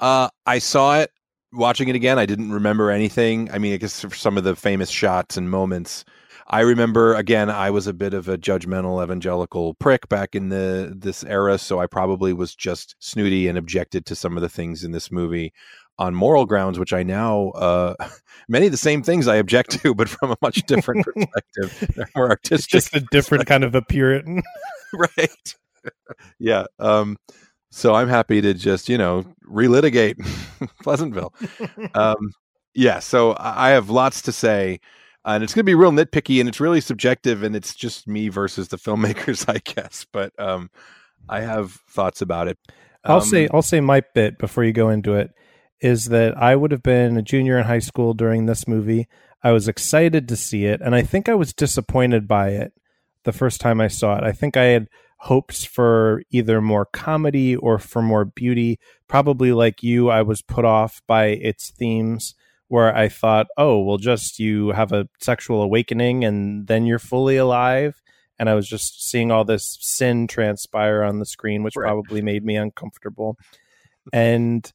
[SPEAKER 1] Uh, I saw it. Watching it again, I didn't remember anything. I mean, I guess for some of the famous shots and moments. I remember again, I was a bit of a judgmental evangelical prick back in the this era, so I probably was just snooty and objected to some of the things in this movie on moral grounds, which I now uh, many of the same things I object to, but from a much different perspective. They're more artistic.
[SPEAKER 2] It's just a different kind of a Puritan,
[SPEAKER 1] right? yeah. Um, so I'm happy to just you know relitigate Pleasantville. Um, yeah. So I have lots to say. And it's going to be real nitpicky, and it's really subjective, and it's just me versus the filmmakers, I guess. But um, I have thoughts about it.
[SPEAKER 2] I'll say um, I'll say my bit before you go into it is that I would have been a junior in high school during this movie. I was excited to see it, and I think I was disappointed by it the first time I saw it. I think I had hopes for either more comedy or for more beauty. Probably like you, I was put off by its themes where I thought, oh, well, just you have a sexual awakening and then you're fully alive. And I was just seeing all this sin transpire on the screen, which right. probably made me uncomfortable. And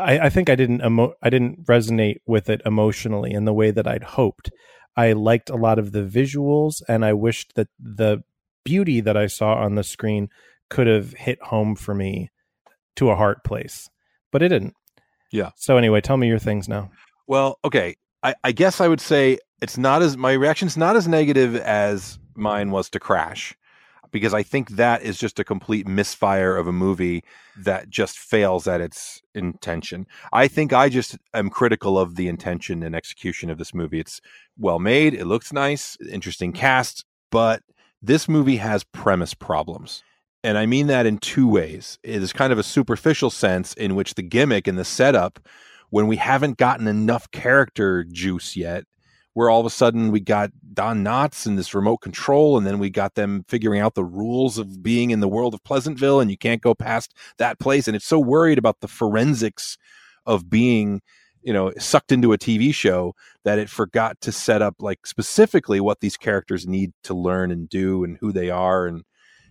[SPEAKER 2] I, I think I didn't emo- I didn't resonate with it emotionally in the way that I'd hoped. I liked a lot of the visuals, and I wished that the beauty that I saw on the screen could have hit home for me to a heart place, but it didn't.
[SPEAKER 1] Yeah.
[SPEAKER 2] So anyway, tell me your things now.
[SPEAKER 1] Well, okay. I, I guess I would say it's not as my reaction's not as negative as mine was to Crash because I think that is just a complete misfire of a movie that just fails at its intention. I think I just am critical of the intention and execution of this movie. It's well made, it looks nice, interesting cast, but this movie has premise problems. And I mean that in two ways. It is kind of a superficial sense in which the gimmick and the setup, when we haven't gotten enough character juice yet, where all of a sudden we got Don Knotts and this remote control, and then we got them figuring out the rules of being in the world of Pleasantville, and you can't go past that place. And it's so worried about the forensics of being, you know, sucked into a TV show that it forgot to set up like specifically what these characters need to learn and do and who they are and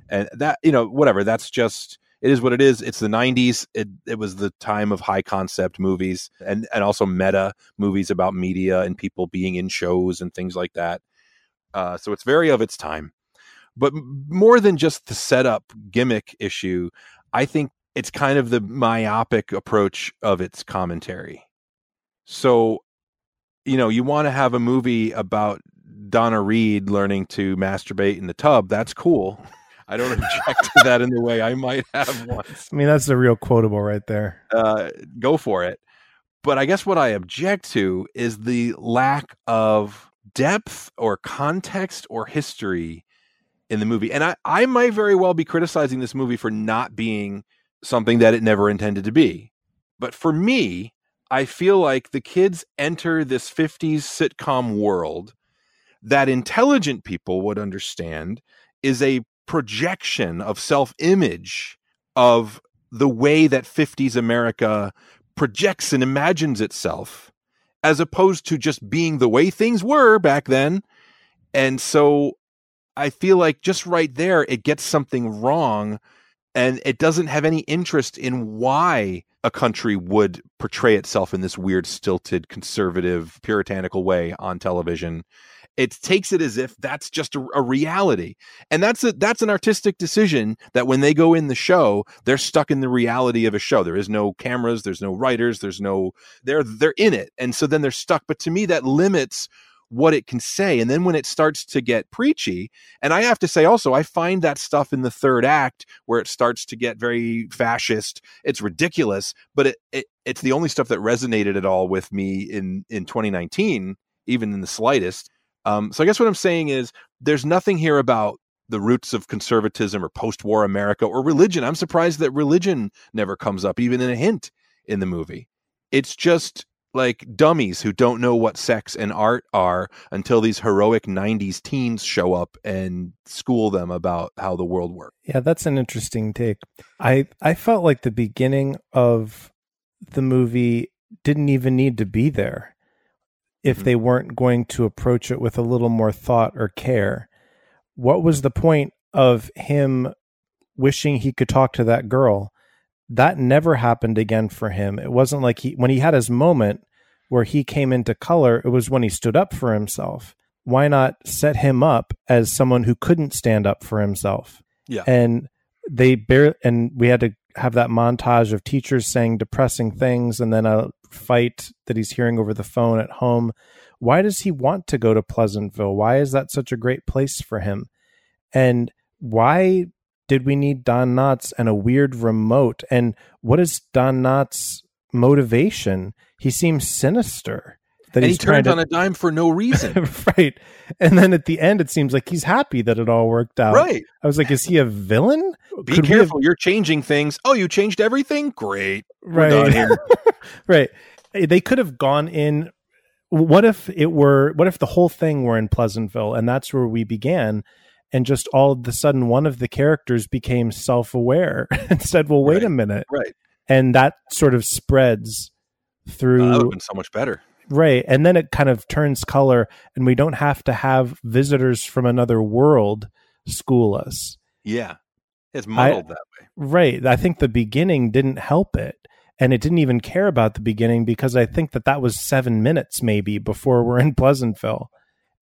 [SPEAKER 1] and that you know whatever that's just it is what it is. It's the '90s. It it was the time of high concept movies and and also meta movies about media and people being in shows and things like that. Uh, so it's very of its time. But more than just the setup gimmick issue, I think it's kind of the myopic approach of its commentary. So, you know, you want to have a movie about Donna Reed learning to masturbate in the tub. That's cool. I don't object to that in the way I might have once.
[SPEAKER 2] I mean, that's the real quotable right there.
[SPEAKER 1] Uh, go for it. But I guess what I object to is the lack of depth or context or history in the movie. And I, I might very well be criticizing this movie for not being something that it never intended to be. But for me, I feel like the kids enter this 50s sitcom world that intelligent people would understand is a projection of self image of the way that 50s America projects and imagines itself, as opposed to just being the way things were back then. And so I feel like just right there, it gets something wrong and it doesn't have any interest in why a country would portray itself in this weird, stilted, conservative, puritanical way on television. It takes it as if that's just a, a, reality, and that's a that's an artistic decision. That when they go in the show, they're stuck in the reality of a show. There is no cameras, there's no writers, there's no they're they're in it, and so then they're stuck. But to me, that limits what it can say. And then when it starts to get preachy, and I have to say also, I find that stuff in the third act where it starts to get very fascist. It's ridiculous, but it, it it's the only stuff that resonated at all with me in in 2019, even in the slightest. Um, so I guess what I'm saying is there's nothing here about the roots of conservatism or post-war America or religion. I'm surprised that religion never comes up, even in a hint in the movie. It's just like dummies who don't know what sex and art are until these heroic 90s teens show up and school them about how the world works.
[SPEAKER 2] Yeah, that's an interesting take. I I felt like the beginning of the movie didn't even need to be there if mm-hmm. they weren't going to approach it with a little more thought or care. What was the point of him wishing he could talk to that girl? that never happened again for him. It wasn't like he when he had his moment where he came into color, it was when he stood up for himself. Why not set him up as someone who couldn't stand up for himself?
[SPEAKER 1] Yeah.
[SPEAKER 2] And they bear and we had to have that montage of teachers saying depressing things and then a fight that he's hearing over the phone at home. Why does he want to go to Pleasantville? Why is that such a great place for him? And why did we need Don Knotts and a weird remote? And what is Don Knotts' motivation? He seems sinister.
[SPEAKER 1] That and he turns to... on a dime for no reason.
[SPEAKER 2] right. And then at the end, it seems like he's happy that it all worked out.
[SPEAKER 1] Right.
[SPEAKER 2] I was like, is he a villain?
[SPEAKER 1] Be Could careful. Have... You're changing things. Oh, you changed everything? Great.
[SPEAKER 2] Right. right. Eh, they could have gone in. What if it were, what if the whole thing were in Pleasantville and that's where we began? and just all of a sudden one of the characters became self-aware and said well wait
[SPEAKER 1] right.
[SPEAKER 2] a minute
[SPEAKER 1] right
[SPEAKER 2] and that sort of spreads through
[SPEAKER 1] that would have been so much better
[SPEAKER 2] right. And then it kind of turns color and we don't have to have visitors from another world school us.
[SPEAKER 1] Yeah. It's muddled I, that way.
[SPEAKER 2] Right. I think the beginning didn't help it and it didn't even care about the beginning because i think that that was seven minutes maybe before we're in pleasantville.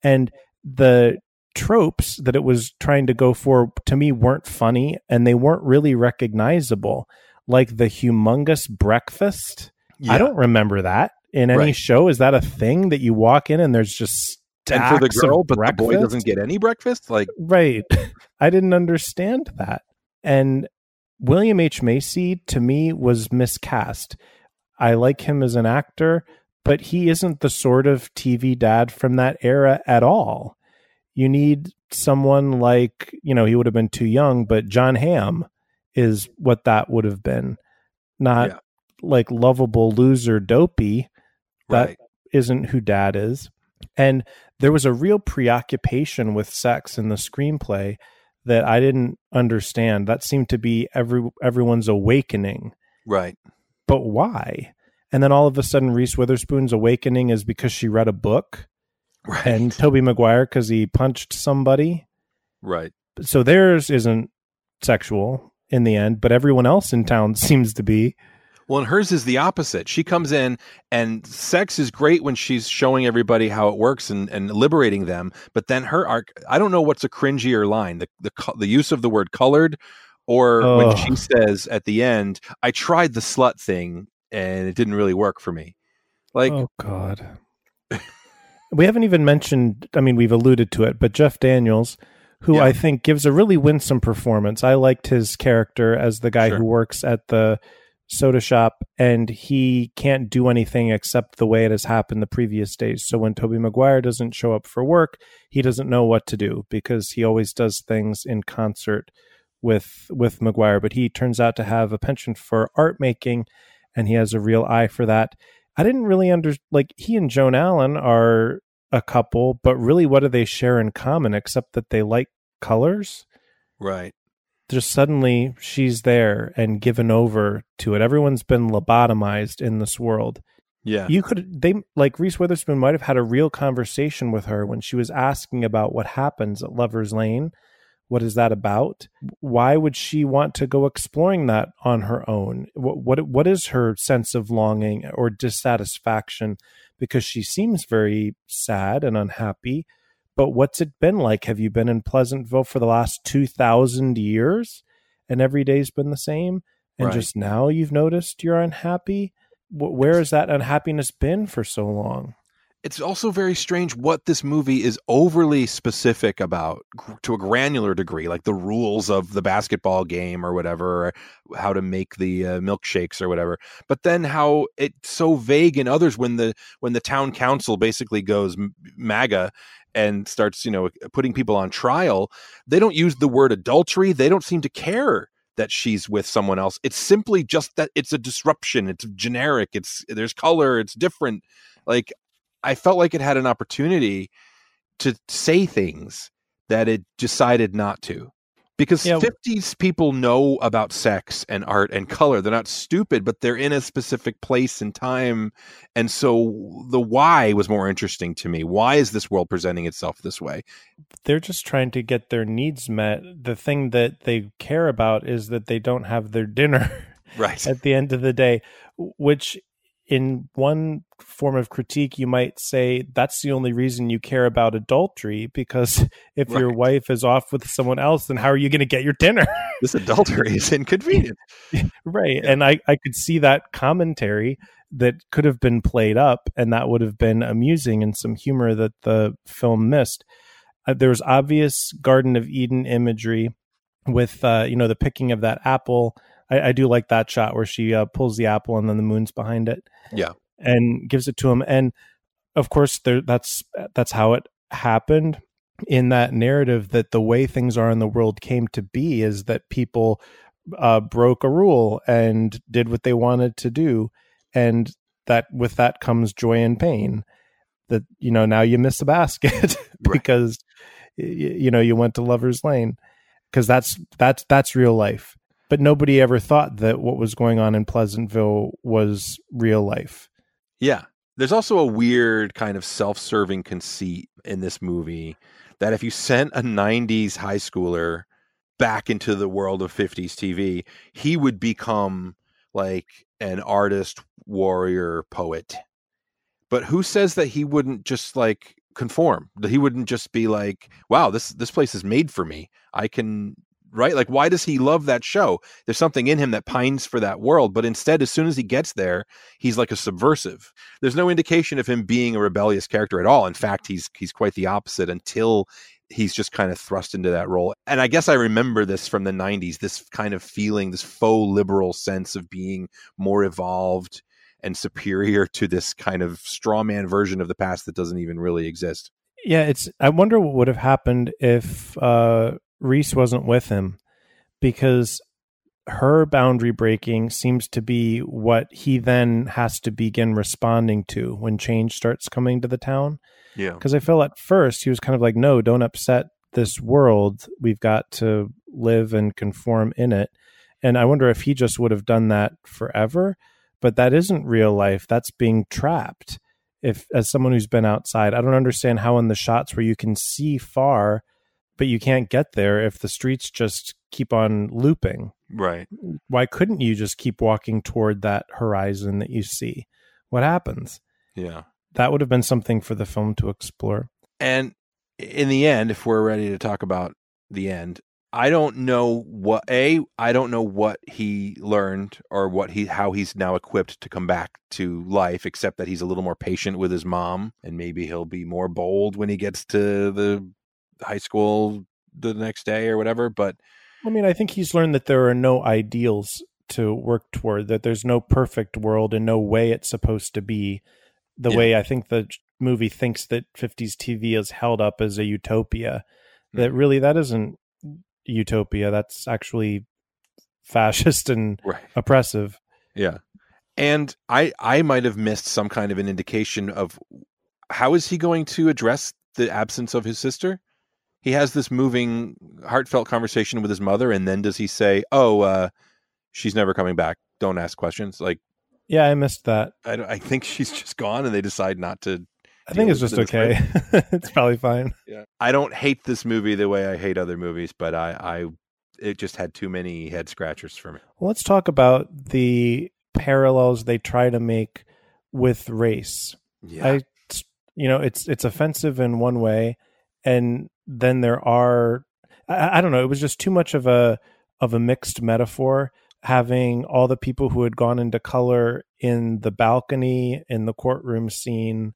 [SPEAKER 2] And the tropes that it was trying to go for to me weren't funny and they weren't really recognizable. Like the humongous breakfast. Yeah. i don't remember that in any right. show is that a thing that you walk in and there's just and for the girl but breakfast?
[SPEAKER 1] the boy doesn't get any breakfast like
[SPEAKER 2] right i didn't understand that and william h macy to me was miscast i like him as an actor but he isn't the sort of tv dad from that era at all you need someone like, you know, he would have been too young, but Jon Hamm is what that would have been. Not yeah. like lovable loser dopey. That right. isn't who dad is. And there was a real preoccupation with sex in the screenplay that I didn't understand. That seemed to be every everyone's awakening.
[SPEAKER 1] Right.
[SPEAKER 2] But why? And then all of a sudden Reese Witherspoon's awakening is because she read a book
[SPEAKER 1] right.
[SPEAKER 2] and Tobey Maguire because he punched somebody.
[SPEAKER 1] Right.
[SPEAKER 2] So theirs isn't sexual in the end, but everyone else in town seems to be.
[SPEAKER 1] Well, and hers is the opposite. She comes in, and sex is great when she's showing everybody how it works and, and liberating them. But then her arc, I don't know what's a cringier line the, the, the use of the word colored, or oh. when she says at the end, I tried the slut thing and it didn't really work for me. Like,
[SPEAKER 2] oh, God. We haven't even mentioned, I mean, we've alluded to it, but Jeff Daniels, who yeah. I think gives a really winsome performance. I liked his character as the guy sure. who works at the soda shop and he can't do anything except the way it has happened the previous days. So when Tobey Maguire doesn't show up for work, he doesn't know what to do because he always does things in concert with with Maguire, but he turns out to have a penchant for art making and he has a real eye for that. I didn't really under like he and Joan Allen are a couple, but really, what do they share in common except that they like colors?
[SPEAKER 1] Right.
[SPEAKER 2] Just suddenly she's there and given over to it. Everyone's been lobotomized in this world.
[SPEAKER 1] Yeah.
[SPEAKER 2] You could, they, like Reese Witherspoon might have had a real conversation with her when she was asking about what happens at Lover's Lane. What is that about? Why would she want to go exploring that on her own? What, what, what is her sense of longing or dissatisfaction? Because she seems very sad and unhappy. But what's it been like? Have you been in Pleasantville for the last 2,000 years and every day's been the same? And
[SPEAKER 1] Right.
[SPEAKER 2] just now you've noticed you're unhappy? Where has that unhappiness been for so long?
[SPEAKER 1] It's also very strange what this movie is overly specific about to a granular degree like the rules of the basketball game or whatever or how to make the uh, milkshakes or whatever. But then how it's so vague in others when the when the town council basically goes maga and starts you know putting people on trial they don't use the word adultery. They don't seem to care that she's with someone else. It's simply just that it's a disruption. It's generic. It's there's color. It's different. Like I felt like it had an opportunity to say things that it decided not to. Because
[SPEAKER 2] Yeah.
[SPEAKER 1] 50s people know about sex and art and color. They're not stupid, but they're in a specific place and time. And so the why was more interesting to me. Why is this world presenting itself this way?
[SPEAKER 2] They're just trying to get their needs met. The thing that they care about is that they don't have their dinner.
[SPEAKER 1] Right.
[SPEAKER 2] at the end of the day, which in one form of critique, you might say that's the only reason you care about adultery because if your wife is off with someone else, then how are you going to get your dinner?
[SPEAKER 1] This adultery is inconvenient.
[SPEAKER 2] right. And I, I could see that commentary that could have been played up and that would have been amusing and some humor that the film missed. Uh, there was obvious Garden of Eden imagery with, uh, you know, the picking of that apple. I, I do like that shot where she uh, pulls the apple and then the moon's behind it.
[SPEAKER 1] Yeah.
[SPEAKER 2] And gives it to him. And of course, there, that's that's how it happened in that narrative that the way things are in the world came to be is that people uh, broke a rule and did what they wanted to do, and that with that comes joy and pain. That you know now you miss a basket
[SPEAKER 1] Right.
[SPEAKER 2] because you know you went to Lovers Lane because that's that's that's real life. But nobody ever thought that what was going on in Pleasantville was real life.
[SPEAKER 1] Yeah. There's also a weird kind of self serving conceit in this movie that if you sent a 90s high schooler back into the world of 50s TV, he would become like an artist, warrior, poet. But who says that he wouldn't just like conform? That he wouldn't just be like, wow, this this place is made for me. I can right? Like why does he love that show? There's something in him that pines for that world, but instead as soon as he gets there, he's like a subversive. There's no indication of him being a rebellious character at all. In fact, he's he's quite the opposite until he's just kind of thrust into that role. And I guess I remember this from the 90s, this kind of feeling, this faux liberal sense of being more evolved and superior to this kind of straw man version of the past that doesn't even really exist.
[SPEAKER 2] Yeah, it's. I wonder what would have happened if uh, Reese wasn't with him, because her boundary breaking seems to be what he then has to begin responding to when change starts coming to the town.
[SPEAKER 1] Yeah.
[SPEAKER 2] Because I feel at first he was kind of like, "No, don't upset this world. We've got to live and conform in it." And I wonder if he just would have done that forever. But that isn't real life. That's being trapped if as someone who's been outside i don't understand how in the shots where you can see far but you can't get there if the streets just keep on looping
[SPEAKER 1] Right.
[SPEAKER 2] why couldn't you just keep walking toward that horizon that you see what happens
[SPEAKER 1] Yeah.
[SPEAKER 2] that would have been something for the film to explore
[SPEAKER 1] And in the end, if we're ready to talk about the end, I don't know what a I don't know what he learned or what he how he's now equipped to come back to life except that he's a little more patient with his mom and maybe he'll be more bold when he gets to the high school the next day or whatever, but
[SPEAKER 2] i mean i think he's learned that there are no ideals to work toward that there's no perfect world and no way it's supposed to be the
[SPEAKER 1] Yeah.
[SPEAKER 2] way i think the movie thinks that 50s tv is held up as a utopia that
[SPEAKER 1] Mm.
[SPEAKER 2] really that isn't utopia that's actually fascist and
[SPEAKER 1] right.
[SPEAKER 2] oppressive
[SPEAKER 1] Yeah. And I I might have missed some kind of an indication of how is he going to address the absence of his sister? He has this moving, heartfelt conversation with his mother, and then does he say, "Oh, uh, she's never coming back. Don't ask questions." Like,
[SPEAKER 2] yeah, I missed that.
[SPEAKER 1] I, I think she's just gone, and they decide not to.
[SPEAKER 2] I think it's just okay. it's probably fine.
[SPEAKER 1] Yeah, I don't hate this movie the way I hate other movies, but I, I, it just had too many head scratchers for me.
[SPEAKER 2] Well, let's talk about the parallels they try to make with race.
[SPEAKER 1] Yeah.
[SPEAKER 2] I, you know, it's it's offensive in one way, and then there are, I, I don't know, it was just too much of a of a mixed metaphor having all the people who had gone into color in the balcony in the courtroom scene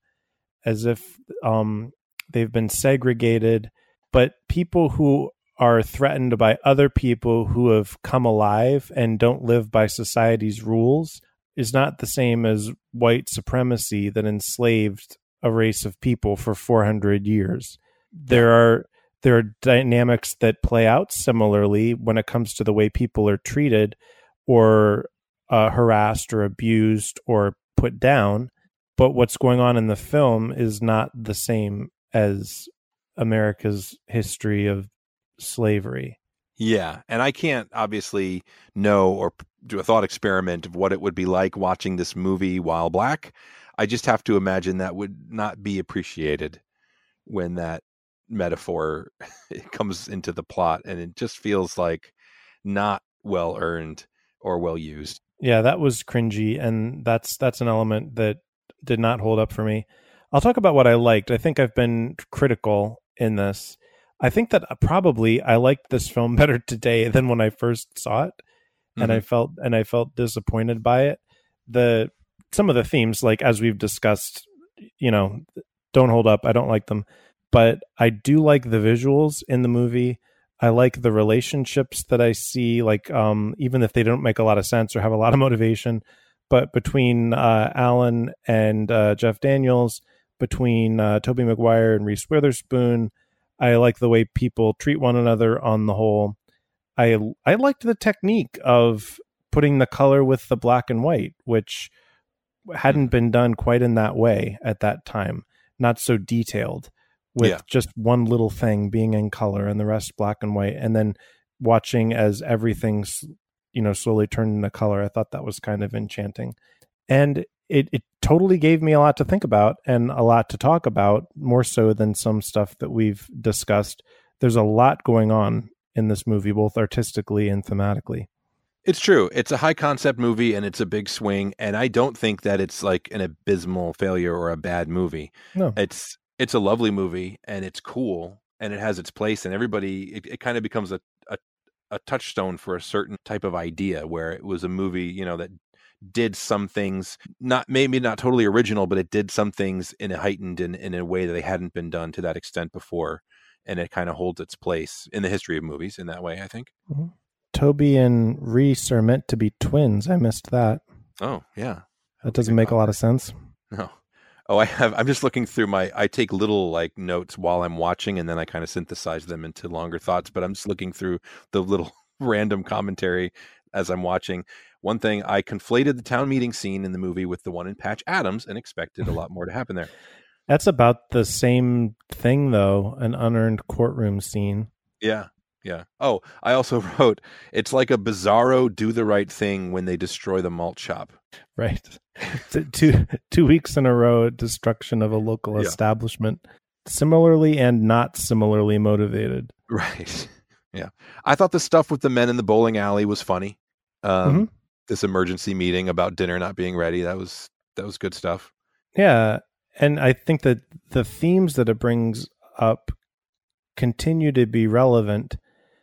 [SPEAKER 2] as if um, they've been segregated, but people who are threatened by other people who have come alive and don't live by society's rules is not the same as white supremacy that enslaved a race of people for 400 years. There are there are dynamics that play out similarly when it comes to the way people are treated or uh, harassed or abused or put down but what's going on in the film is not the same as America's history of slavery.
[SPEAKER 1] Yeah, and I can't obviously know or do a thought experiment of what it would be like watching this movie while black. I just have to imagine that would not be appreciated when that metaphor it comes into the plot and it just feels like not well earned or well used.
[SPEAKER 2] Yeah, that was cringy and that's that's an element that did not hold up for me. I'll talk about what I liked. I think I've been critical in this. I think that uh, probably I liked this film better today than when I first saw it, mm-hmm. and I mm-hmm. felt and I felt disappointed by it. The some of the themes, like as we've discussed, you know, don't hold up. I don't like them, but I do like the visuals in the movie. I like the relationships that I see, like um, even if they don't make a lot of sense or have a lot of motivation but between uh, Allen and uh, Jeff Daniels, between uh, Tobey Maguire and Reese Witherspoon, I like the way people treat one another on the whole. I I liked the technique of putting the color with the black and white, which hadn't been done quite in that way at that time. Not so detailed, with yeah. just one little thing being in color and the rest black and white, and then watching as everything's you know slowly turned into color i thought that was kind of enchanting. And it, it totally gave me a lot to think about and a lot to talk about more so than some stuff that we've discussed. There's a lot going on in this movie both artistically and thematically.
[SPEAKER 1] It's true. It's a high concept movie and it's a big swing and i don't think that it's like an abysmal failure or a bad movie.
[SPEAKER 2] No.
[SPEAKER 1] It's it's a lovely movie and it's cool and it has its place and everybody it, it kind of becomes a, a a touchstone for a certain type of idea where it was a movie, you know, that did some things not maybe not totally original, but it did some things in a heightened in, in a way that they hadn't been done to that extent before. And it kind of holds its place in the history of movies in that way, I think.
[SPEAKER 2] Mm-hmm. Tobey and Reese are meant to be twins. I missed that.
[SPEAKER 1] Oh, yeah.
[SPEAKER 2] That doesn't make a lot of sense.
[SPEAKER 1] No. Oh, I have. I'm just looking through my. I take little like notes while I'm watching, and then I kind of synthesize them into longer thoughts. But I'm just looking through the little random commentary as I'm watching. One thing I conflated the town meeting scene in the movie with the one in Patch Adams, and expected a lot more to happen there.
[SPEAKER 2] That's about the same thing, though. An unearned courtroom scene.
[SPEAKER 1] Yeah, yeah. Oh, I also wrote it's like a bizarro do the right thing when they destroy the malt shop.
[SPEAKER 2] Right. two two weeks in a row destruction of a local yeah. establishment. Similarly and not similarly motivated.
[SPEAKER 1] Right. Yeah. I thought the stuff with the men in the bowling alley was funny. Um, mm-hmm. this emergency meeting about dinner not being ready, that was that was good stuff.
[SPEAKER 2] Yeah. And I think that the themes that it brings up continue to be relevant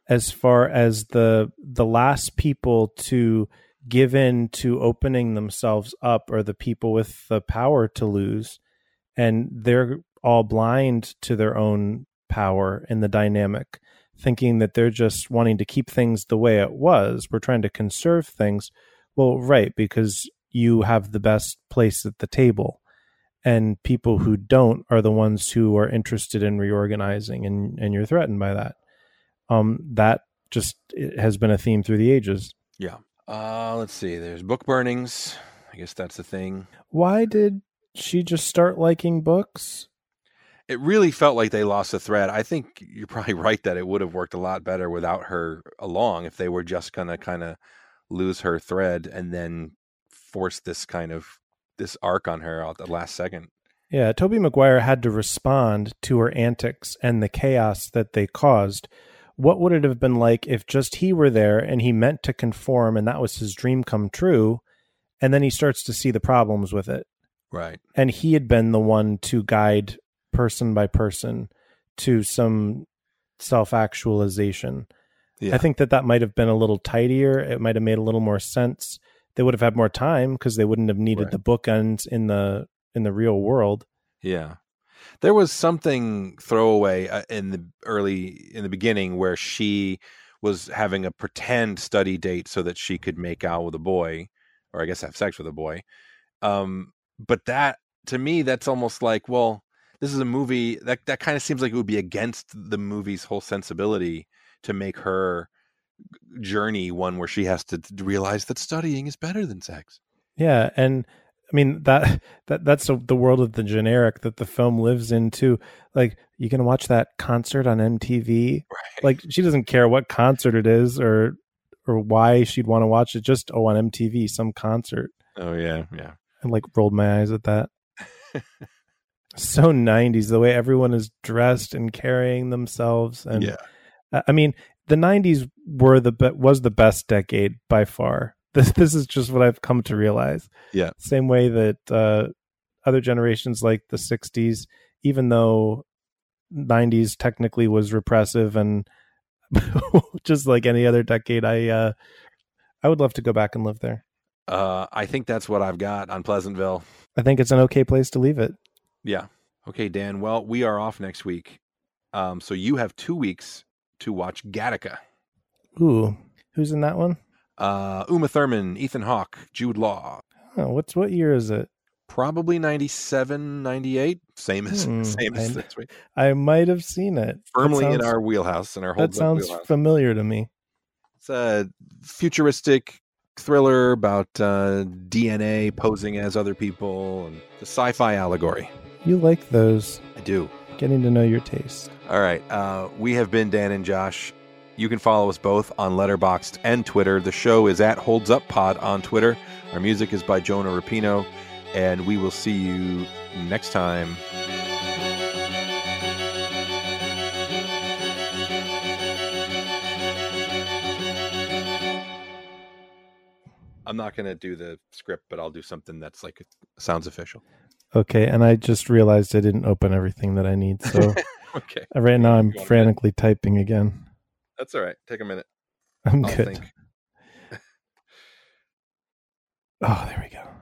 [SPEAKER 2] as far as the the last people to give in to opening themselves up are the people with the power to lose and they're all blind to their own power in the dynamic thinking that they're just wanting to keep things the way it was. We're trying to conserve things. Well right because you have the best place at the table and people who don't are the ones who are interested in reorganizing and and you're threatened by that. Um that just has been a theme through the ages.
[SPEAKER 1] Yeah uh, let's see. There's book burnings. I guess that's the thing.
[SPEAKER 2] Why did she just start liking books?
[SPEAKER 1] It really felt like they lost the thread. I think you're probably right that it would have worked a lot better without her along if they were just going to kind of lose her thread and then force this kind of this arc on her at the last second.
[SPEAKER 2] Yeah, Tobey Maguire had to respond to her antics and the chaos that they caused. What would it have been like if just he were there and he meant to conform and that was his dream come true and then he starts to see the problems with it.
[SPEAKER 1] Right.
[SPEAKER 2] And he had been the one to guide person by person to some self-actualization. Yeah. I think that that might have been a little tidier. It might have made a little more sense. They would have had more time because they wouldn't have needed right. the bookends in the in the real world.
[SPEAKER 1] Yeah. There was something throwaway uh, in the early in the beginning where she was having a pretend study date so that she could make out with a boy or I guess have sex with a boy. Um but that to me that's almost like well this is a movie that that kind of seems like it would be against the movie's whole sensibility to make her journey one where she has to realize that studying is better than sex.
[SPEAKER 2] Yeah, and I mean that that that's the world of the generic that the film lives in too. Like you can watch that concert on MTV. Right. Like she doesn't care what concert it is or or why she'd want to watch it. Just oh on MTV some concert.
[SPEAKER 1] Oh yeah, yeah.
[SPEAKER 2] And like rolled my eyes at that. so 90s the way everyone is dressed and carrying themselves and
[SPEAKER 1] yeah.
[SPEAKER 2] I mean the 90s were the be- was the best decade by far. This this is just what I've come to realize.
[SPEAKER 1] Yeah.
[SPEAKER 2] Same way that uh, other generations like the 60s even though 90s technically was repressive and just like any other decade I uh I would love to go back and live there.
[SPEAKER 1] Uh I think that's what I've got on Pleasantville.
[SPEAKER 2] I think it's an okay place to leave it.
[SPEAKER 1] Yeah. Okay, Dan. Well, we are off next week. Um so you have 2 weeks to watch Gattaca.
[SPEAKER 2] Ooh, who's in that one?
[SPEAKER 1] Uh, Uma Thurman, Ethan Hawke, Jude Law.
[SPEAKER 2] Oh, what's what year is it?
[SPEAKER 1] Probably 97, 98. Same as hmm, same as
[SPEAKER 2] this week. I might have seen it.
[SPEAKER 1] Firmly sounds, in our wheelhouse in our
[SPEAKER 2] That sounds familiar to me.
[SPEAKER 1] It's a futuristic thriller about uh, DNA posing as other people and the sci-fi allegory.
[SPEAKER 2] You like those?
[SPEAKER 1] I do.
[SPEAKER 2] Getting to know your taste.
[SPEAKER 1] All right. Uh, we have been Dan and Josh. You can follow us both on Letterboxd and Twitter. The show is at Holds Up Pod on Twitter. Our music is by Jonah Rapino, and we will see you next time. I'm not going to do the script, but I'll do something that's like sounds official.
[SPEAKER 2] Okay, and I just realized I didn't open everything that I need, so
[SPEAKER 1] okay.
[SPEAKER 2] Right now, I'm frantically typing again.
[SPEAKER 1] That's all right. Take a minute.
[SPEAKER 2] I'm I'll good. oh, there we go.